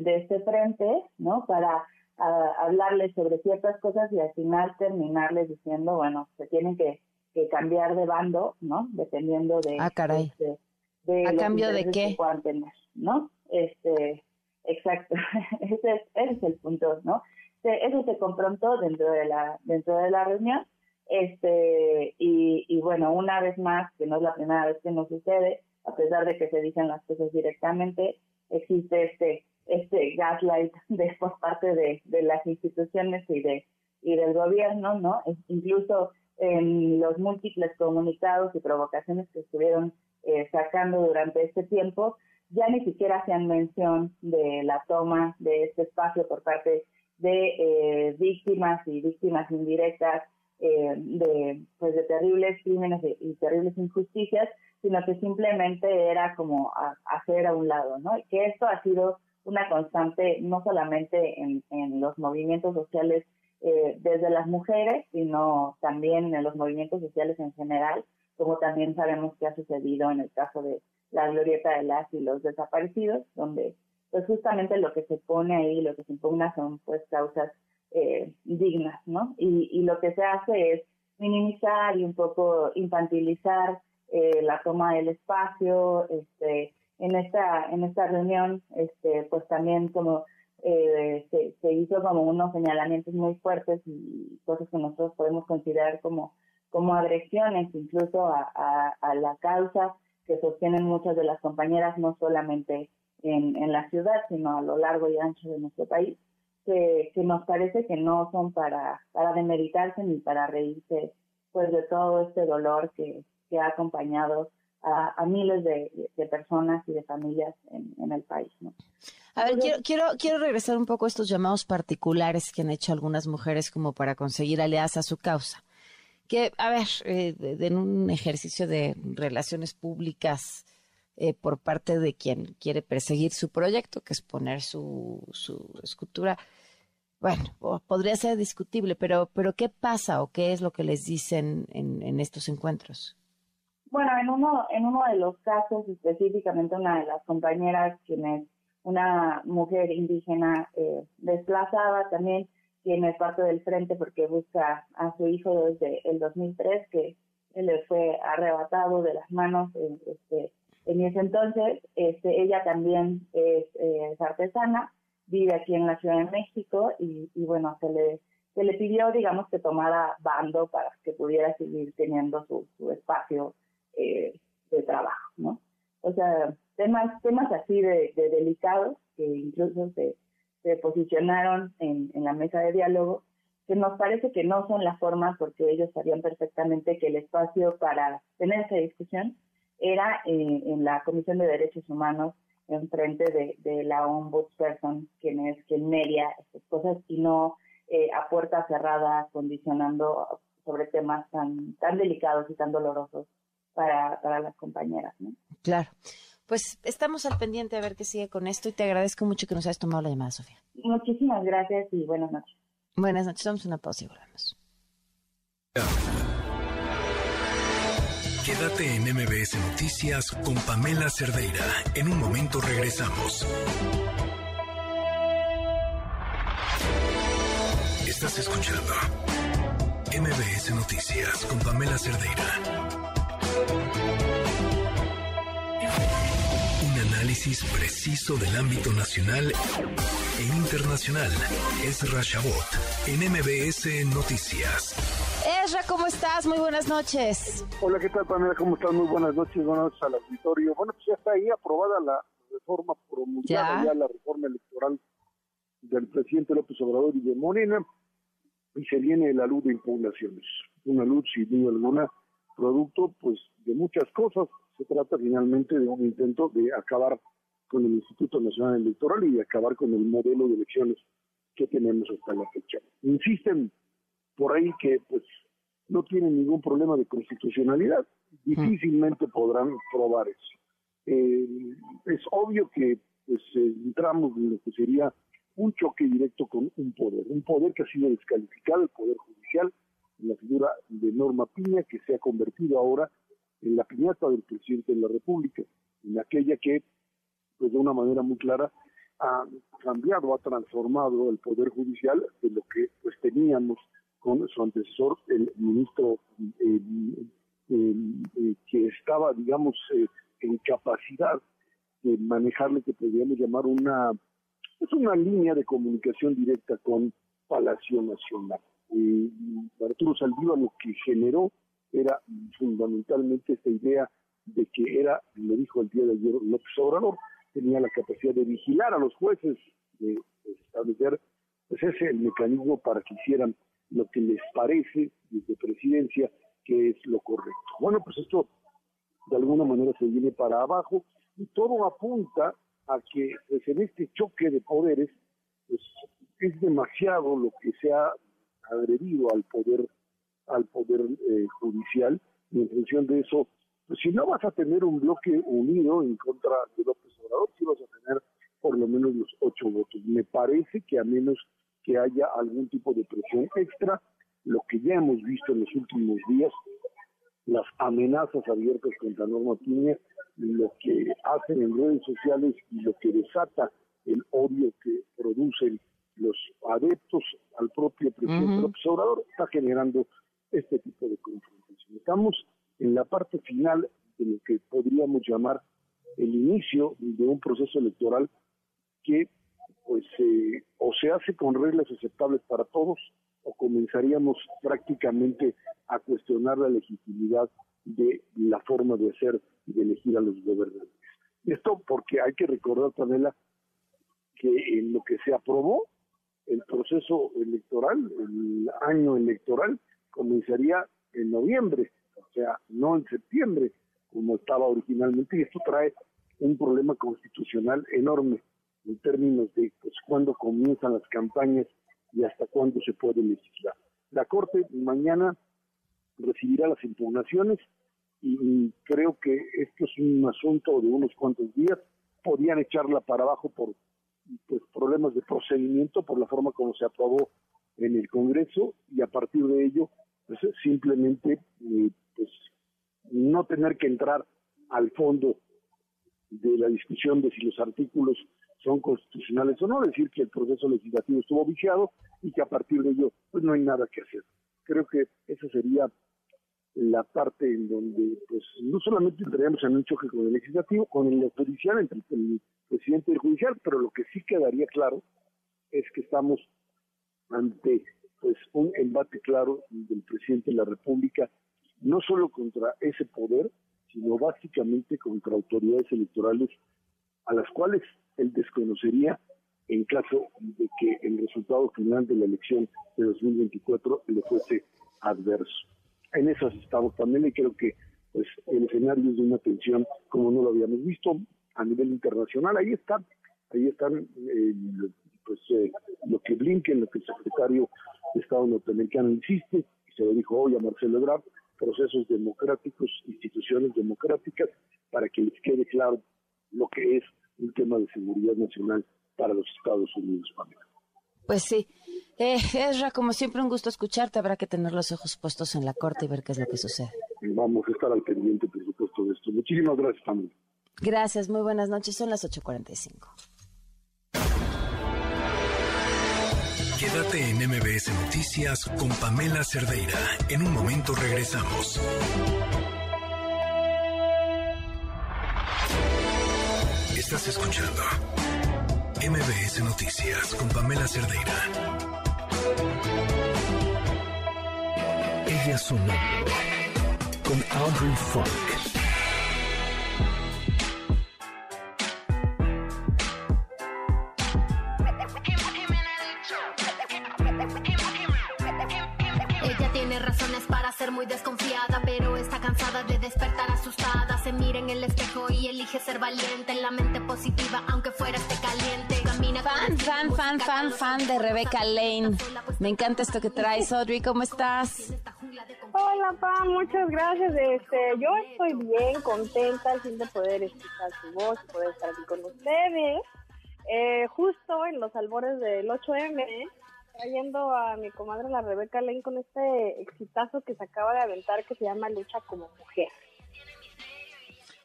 de este frente, ¿no? Para a hablarles sobre ciertas cosas y al final terminarles diciendo, bueno, se tienen que, que cambiar de bando, ¿no? Dependiendo de... Ah, caray. Este, de ¿A cambio de qué? Que puedan tener, ¿no? Este, exacto. ese, es, ese es el punto, ¿no? Eso se confrontó dentro de la, dentro de la reunión. Este, y, y bueno, una vez más, que no es la primera vez que nos sucede, a pesar de que se dicen las cosas directamente, existe este este gaslight de por parte de, de las instituciones y de y del gobierno, ¿no? Incluso en los múltiples comunicados y provocaciones que estuvieron eh, sacando durante este tiempo, ya ni siquiera hacían mención de la toma de este espacio por parte de eh, víctimas y víctimas indirectas eh, de, pues de terribles crímenes y terribles injusticias, sino que simplemente era como hacer a un lado, ¿no? Y que esto ha sido una constante no solamente en, en los movimientos sociales eh, desde las mujeres, sino también en los movimientos sociales en general, como también sabemos que ha sucedido en el caso de la glorieta de las y los desaparecidos, donde pues justamente lo que se pone ahí, lo que se impugna son pues causas eh, dignas, ¿no? Y, y lo que se hace es minimizar y un poco infantilizar eh, la toma del espacio, este, en esta, en esta reunión, este, pues también como eh, se, hizo como unos señalamientos muy fuertes y cosas que nosotros podemos considerar como, como agresiones incluso a, a, la causa que sostienen muchas de las compañeras, no solamente en, en la ciudad, sino a lo largo y ancho de nuestro país, que, que nos parece que no son para, para demeritarse ni para reírse pues de todo este dolor que, que ha acompañado a, miles de, personas y de familias en, el país. ¿no? A ver, quiero, quiero, quiero regresar un poco a estos llamados particulares que han hecho algunas mujeres como para conseguir aliadas a su causa. Que, a ver, eh, en un ejercicio de relaciones públicas eh, por parte de quien quiere perseguir su proyecto, que es poner su, escultura, bueno, podría ser discutible, pero, pero ¿qué pasa o qué es lo que les dicen en, estos encuentros? Bueno, en uno, en uno de los casos, específicamente una de las compañeras, quien es una mujer indígena eh, desplazada también, quien es parte del frente porque busca a su hijo desde el 2003, que le fue arrebatado de las manos este, en ese entonces. Este, ella también es, es artesana vive aquí en la Ciudad de México y, bueno, se le, se le pidió, digamos, que tomara bando para que pudiera seguir teniendo su, espacio eh, de trabajo, ¿no? O sea, temas, temas así de, delicados que incluso se, se posicionaron en, en la mesa de diálogo, que nos parece que no son las formas porque ellos sabían perfectamente que el espacio para tener esa discusión era eh, en la Comisión de Derechos Humanos enfrente de, de la ombudsperson, quien es quien media estas cosas, y no eh, a puerta cerrada, condicionando sobre temas tan, tan delicados y tan dolorosos para, para las compañeras. ¿no? Claro. Pues estamos al pendiente a ver qué sigue con esto y te agradezco mucho que nos hayas tomado la llamada, Sofía. Muchísimas gracias y buenas noches. Buenas noches, vamos a una pausa y volvemos. Quédate en MBS Noticias con Pamela Cerdeira. En un momento regresamos. Estás escuchando MBS Noticias con Pamela Cerdeira. Un análisis preciso del ámbito nacional e internacional. Es Rashabot en MBS Noticias. Ezra, ¿cómo estás? Muy buenas noches. Hola, ¿qué tal, Pamela? ¿Cómo estás? Muy buenas noches, buenas noches al auditorio. Bueno, pues ya está ahí aprobada la reforma promulgada, ya, la reforma electoral del presidente López Obrador y de Morena, y se viene la luz de impugnaciones. Una luz, sin duda alguna, producto pues de muchas cosas. Se trata finalmente de un intento de acabar con el Instituto Nacional Electoral y de acabar con el modelo de elecciones que tenemos hasta la fecha. Insisten por ahí que pues no tienen ningún problema de constitucionalidad, difícilmente podrán probar eso. Eh, es obvio que pues entramos en lo que sería un choque directo con un poder, un poder que ha sido descalificado, el poder judicial, en la figura de Norma Piña, que se ha convertido ahora en la piñata del presidente de la República, en aquella que, pues de una manera muy clara, ha cambiado, ha transformado el poder judicial de lo que pues teníamos con su antecesor, el ministro eh, eh, que estaba, digamos, eh, en capacidad de manejarle que podríamos llamar una, es una línea de comunicación directa con Palacio Nacional. Arturo Saldívar lo que generó era fundamentalmente esta idea de que era, lo dijo el día de ayer López Obrador, tenía la capacidad de vigilar a los jueces, de, establecer pues ese el mecanismo para que hicieran lo que les parece desde presidencia que es lo correcto. Bueno, pues esto de alguna manera se viene para abajo y todo apunta a que pues, en este choque de poderes pues, es demasiado lo que se ha agredido al poder al poder eh, judicial y en función de eso pues si no vas a tener un bloque unido en contra de López Obrador si vas a tener por lo menos los ocho votos me parece que a menos que haya algún tipo de presión extra. Lo que ya hemos visto en los últimos días las amenazas abiertas contra Norma Piña, lo que hacen en redes sociales y lo que desata el odio que producen los adeptos al propio presidente López Obrador, está generando este tipo de confrontación. Estamos en la parte final de lo que podríamos llamar el inicio de un proceso electoral que pues eh, o se hace con reglas aceptables para todos o comenzaríamos prácticamente a cuestionar la legitimidad de la forma de hacer y de elegir a los gobernantes. Esto porque hay que recordar, Pamela, que en lo que se aprobó el proceso electoral, el año electoral, comenzaría en noviembre, o sea, no en septiembre, como estaba originalmente, y esto trae un problema constitucional enorme en términos de pues, cuándo comienzan las campañas y hasta cuándo se puede legislar. La Corte mañana recibirá las impugnaciones y creo que esto es un asunto de unos cuantos días. Podían echarla para abajo por pues, problemas de procedimiento, por la forma como se aprobó en el Congreso y a partir de ello pues, simplemente eh, pues, no tener que entrar al fondo de la discusión de si los artículos son constitucionales o no, decir que el proceso legislativo estuvo viciado y que a partir de ello pues no hay nada que hacer. Creo que esa sería la parte en donde pues no solamente entraríamos en un choque con el legislativo, con el judicial, entre el presidente y el judicial, pero lo que sí quedaría claro es que estamos ante pues un embate claro del presidente de la República, no solo contra ese poder, sino básicamente contra autoridades electorales a las cuales él desconocería en caso de que el resultado final de la elección de 2024 le fuese adverso. En esas estamos también y creo que pues el escenario es de una tensión como no lo habíamos visto a nivel internacional. Ahí están, ahí están eh, pues eh, lo que Blinken, lo que el secretario de Estado norteamericano insiste, y se lo dijo hoy a Marcelo Ebrard, procesos democráticos, instituciones democráticas, para que les quede claro lo que es un tema de seguridad nacional para los Estados Unidos, Pues sí. Eh, Ezra, como siempre, un gusto escucharte. Habrá que tener los ojos puestos en la corte y ver qué es lo que sucede. Vamos a estar al pendiente, por supuesto, de esto. Muchísimas gracias, Pamela. Gracias, muy buenas noches. Son las 8.45. Quédate en MBS Noticias con Pamela Cerdeira. En un momento regresamos. Estás escuchando MBS Noticias con Pamela Cerdeira. Ella sonó con Audrey Funk. muy desconfiada, pero está cansada de despertar asustada. Se mira en el espejo elige ser valiente, en la mente positiva, aunque fuera este caliente. Camina fan, fan, fan, fan, fan de Rebecca Lane. Me encanta esto que traes, Audrey. ¿Cómo estás? Hola, Pam, muchas gracias. Este, yo estoy bien, contenta al fin de poder escuchar su voz y poder estar aquí con ustedes. Eh, justo en los albores del 8M, trayendo a mi comadre la Rebeca Lane con este exitazo que se acaba de aventar que se llama Lucha como Mujer.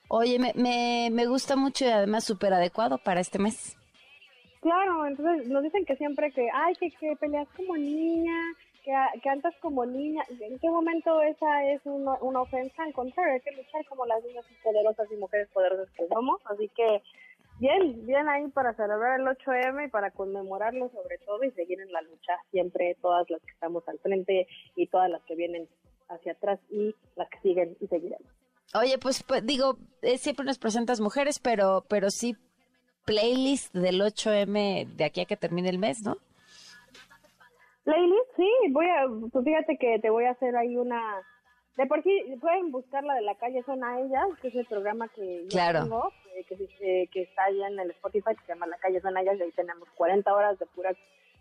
Oye, me, me, me gusta mucho y además súper adecuado para este mes. Claro, entonces nos dicen que siempre que, ay, que, que peleas como niña, que, que andas como niña. ¿En qué momento esa es una, una ofensa? Al contrario, hay que luchar como las niñas poderosas y mujeres poderosas que somos. Así que Bien, bien ahí para celebrar el 8M y para conmemorarlo sobre todo y seguir en la lucha siempre todas las que estamos al frente y todas las que vienen hacia atrás y las que siguen y seguiremos. Oye, pues, pues digo, eh, siempre nos presentas mujeres, pero pero sí playlist del 8M de aquí a que termine el mes, ¿no? Playlist, sí, voy a, pues fíjate que te voy a hacer ahí una de por sí, pueden buscar la de la calle Son a Ellas, que es el programa que yo tengo, que, que, está allá en el Spotify, que se llama La calle Son a Ellas, y ahí tenemos 40 horas de pura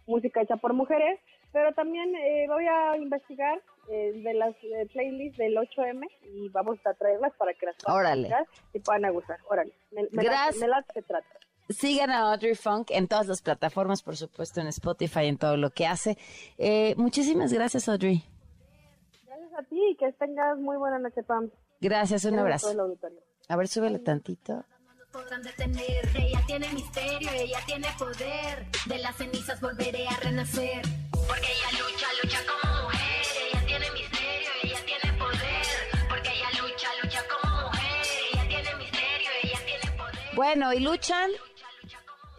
música hecha por mujeres. Pero también eh, voy a investigar eh, de las playlists del 8M y vamos a traerlas para que las puedan y puedan gustar. Órale, me, Gracias. me se trata. Sigan a Audrey Funk en todas las plataformas, por supuesto, en Spotify, en todo lo que hace. Eh, muchísimas gracias, Audrey. a ti y que tengas muy buena noche, Pam. Gracias, un abrazo. A ver, súbele tantito. Podrán detener, ella tiene misterio, ella tiene poder. De las cenizas volveré a renacer. Porque ella lucha, lucha como mujer. Ella tiene misterio, ella tiene poder. Porque ella lucha, lucha como mujer. Ella tiene misterio, ella tiene poder. Bueno, y luchan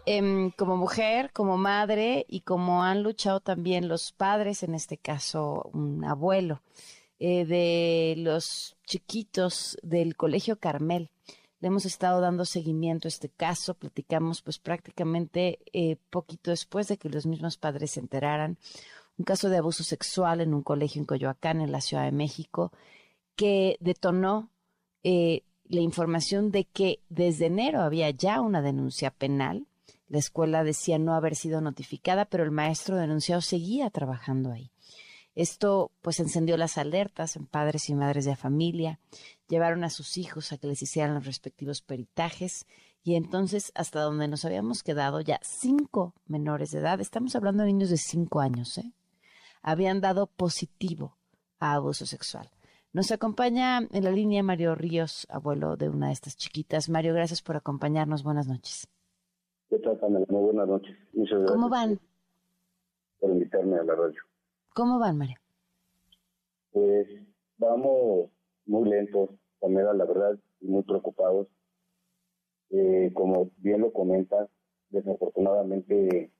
em, como mujer, como madre y como han luchado también los padres, en este caso un abuelo, eh, de los chiquitos del Colegio Carmel. Le hemos estado dando seguimiento a este caso, platicamos pues prácticamente eh, poquito después de que los mismos padres se enteraran. Un caso de abuso sexual en un colegio en Coyoacán, en la Ciudad de México, que detonó eh, la información de que desde enero había ya una denuncia penal. La escuela decía no haber sido notificada, pero el maestro denunciado seguía trabajando ahí. Esto pues encendió las alertas en padres y madres de familia, llevaron a sus hijos a que les hicieran los respectivos peritajes y entonces hasta donde nos habíamos quedado ya cinco menores de edad, estamos hablando de niños de cinco años, ¿eh? habían dado positivo a abuso sexual. Nos acompaña en la línea Mario Ríos, abuelo de una de estas chiquitas. Mario, gracias por acompañarnos. Buenas noches. ¿Qué tal, Pamela? Muy buenas noches. Muchas gracias. ¿Cómo van? Por invitarme a la radio. ¿Cómo van, María? Pues vamos muy lentos, Pamela, la verdad, y muy preocupados. Eh, como bien lo comentas, desafortunadamente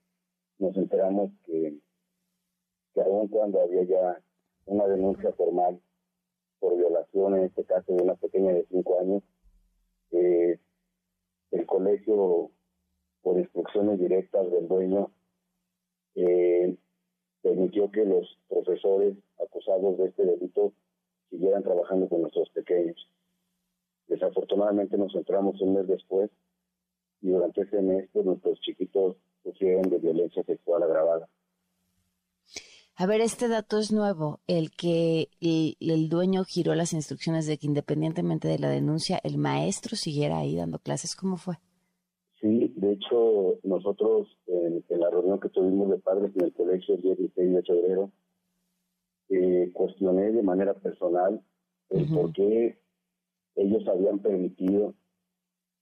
nos enteramos que, que aún cuando había ya una denuncia formal por violación, en este caso de una pequeña de cinco años, eh, el colegio, por instrucciones directas del dueño, eh, permitió que los profesores acusados de este delito siguieran trabajando con nuestros pequeños. Desafortunadamente nos entramos un mes después y durante ese mes pues, nuestros chiquitos sufrieron de violencia sexual agravada. A ver, este dato es nuevo, el que el, el, dueño giró las instrucciones de que independientemente de la denuncia, el maestro siguiera ahí dando clases. ¿Cómo fue? Sí, de hecho, nosotros en, la reunión que tuvimos de padres en el colegio el 16 de febrero, eh, cuestioné de manera personal el por qué ellos habían permitido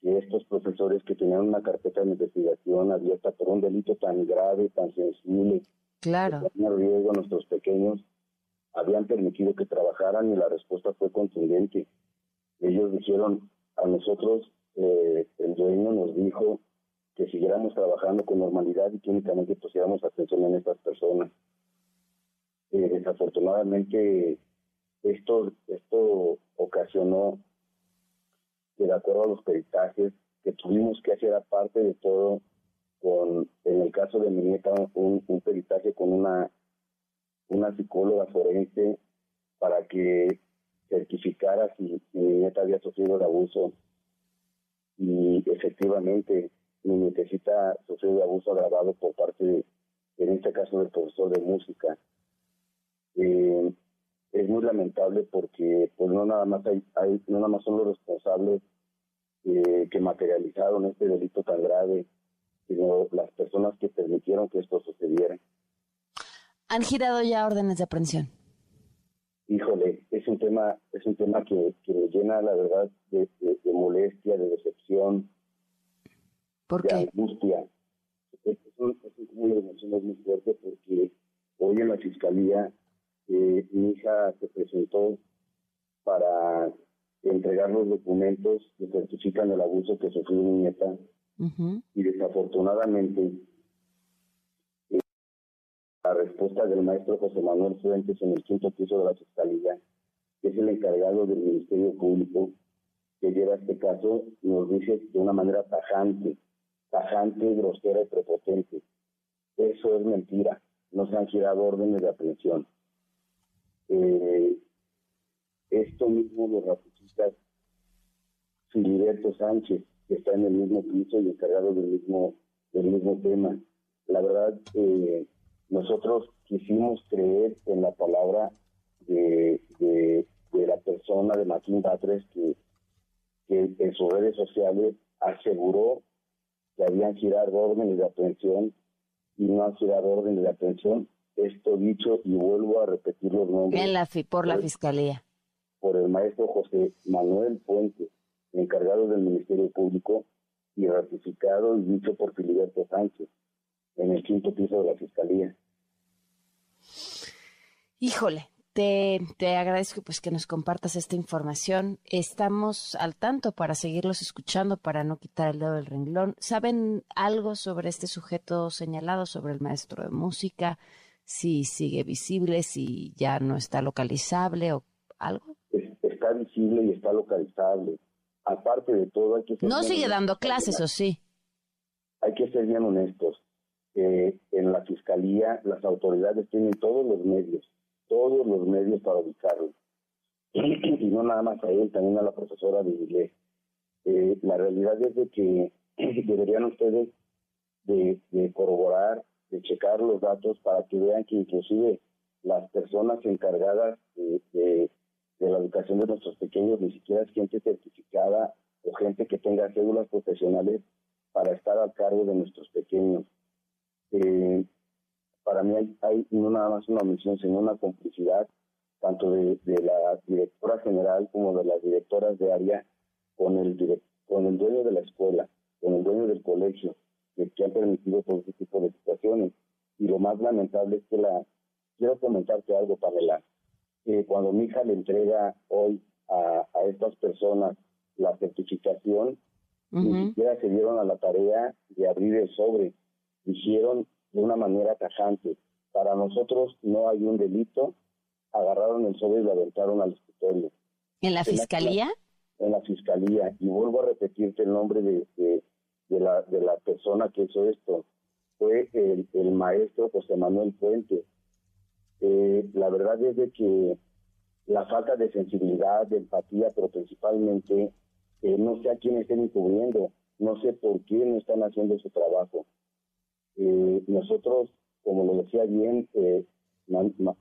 que estos profesores que tenían una carpeta de investigación abierta por un delito tan grave, tan sensible, claro. que ponía riesgo a nuestros pequeños, habían permitido que trabajaran y la respuesta fue contundente. Ellos dijeron a nosotros eh, el dueño nos dijo que siguiéramos trabajando con normalidad y que únicamente pusiéramos atención en estas personas. Desafortunadamente, esto, esto ocasionó que de acuerdo a los peritajes que tuvimos que hacer aparte de todo, con, en el caso de mi nieta, un, peritaje con una, una psicóloga forense para que certificara si, mi nieta había sufrido de abuso y efectivamente mi necesita sufrir de abuso agravado por parte, de, en este caso, del profesor de música. Eh, es muy lamentable porque pues no nada más hay, hay no nada más son los responsables eh, que materializaron este delito tan grave, sino las personas que permitieron que esto sucediera. ¿Han girado ya órdenes de aprehensión? híjole, es un tema, es un tema que, que me llena, la verdad, de, molestia, de decepción, ¿Por de angustia. Es, un, es un de emociones muy fuerte porque hoy en la fiscalía eh, mi hija se presentó para entregar los documentos que certifican el abuso que sufrió mi nieta y desafortunadamente la respuesta del maestro José Manuel Fuentes en el quinto piso de la Fiscalía, que es el encargado del Ministerio Público que lleva este caso, nos dice de una manera tajante, tajante, grosera y prepotente. Eso es mentira. No se han girado órdenes de aprehensión. Eh, esto mismo lo ratifica Filiberto Sánchez, que está en el mismo piso y encargado del mismo, del mismo tema. La verdad, eh, nosotros quisimos creer en la palabra de, de, la persona de Martín Batres que, que en sus redes sociales aseguró que habían girado órdenes de aprehensión y no han girado órdenes de aprehensión esto dicho y vuelvo a repetir los nombres. En la por la Fiscalía. Por el maestro José Manuel Puente, encargado del Ministerio Público y ratificado y dicho por Filiberto Sánchez en el quinto piso de la Fiscalía. Híjole, te, te, agradezco pues que nos compartas esta información. Estamos al tanto para seguirlos escuchando, para no quitar el dedo del renglón. ¿Saben algo sobre este sujeto señalado, sobre el maestro de música? Si sigue visible, si ya no está localizable o algo. Está visible y está localizable. Aparte de todo, hay que No sigue dando clases, ¿o sí? Hay que ser bien honestos. Eh, en la fiscalía, las autoridades tienen todos los medios todos los medios para ubicarlo. y no nada más a él, también a la profesora de inglés. Eh, la realidad es de que deberían ustedes de, corroborar, de checar los datos para que vean que inclusive las personas encargadas de, de, la educación de nuestros pequeños ni siquiera es gente certificada o gente que tenga cédulas profesionales para estar al cargo de nuestros pequeños. Eh, para mí hay, no nada más una omisión, sino una complicidad tanto de, la directora general como de las directoras de área con el, con el dueño de la escuela, con el dueño del colegio, que, han permitido todo este tipo de situaciones. Y lo más lamentable es que la... Quiero comentarte algo, Pamela. que cuando mi hija le entrega hoy a, estas personas la certificación, ni siquiera se dieron a la tarea de abrir el sobre. Dijeron de una manera tajante. Para nosotros no hay un delito. Agarraron el sobre y lo aventaron al escritorio. ¿En la fiscalía? En la, fiscalía. Y vuelvo a repetirte el nombre de, de, la, de la persona que hizo esto. Fue el, el maestro José Manuel Puente. Eh, la verdad es de que la falta de sensibilidad, de empatía, pero principalmente eh, no sé a quién estén encubriendo, no sé por qué no están haciendo su trabajo. Eh, nosotros, como lo decía bien eh,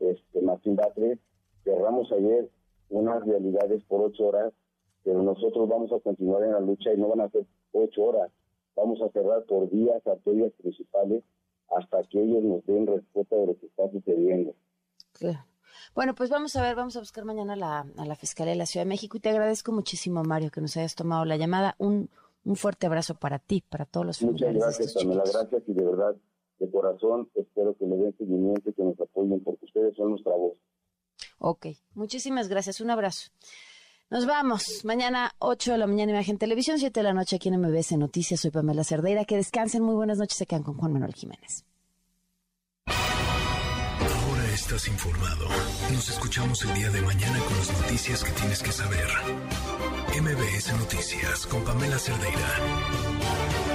este, Martín Batre, cerramos ayer unas realidades por ocho horas, pero nosotros vamos a continuar en la lucha y no van a ser ocho horas. Vamos a cerrar por días arterias principales hasta que ellos nos den respuesta de lo que está sucediendo. Claro. Bueno, pues vamos a ver, vamos a buscar mañana a la, a la Fiscalía de la Ciudad de México y te agradezco muchísimo, Mario, que nos hayas tomado la llamada. Un, un fuerte abrazo para ti, para todos los Muchas gracias, Pamela, gracias y de verdad, de corazón, espero que le den seguimiento y que nos apoyen porque ustedes son nuestra voz. Ok, muchísimas gracias, un abrazo. Nos vamos. Mañana 8 de la mañana Imagen Televisión, 7 de la noche aquí en MBS Noticias. Soy Pamela Cerdeira. Que descansen. Muy buenas noches. Se quedan con Juan Manuel Jiménez. Ahora estás informado. Nos escuchamos el día de mañana con las noticias que tienes que saber. MBS Noticias con Pamela Cerdeira.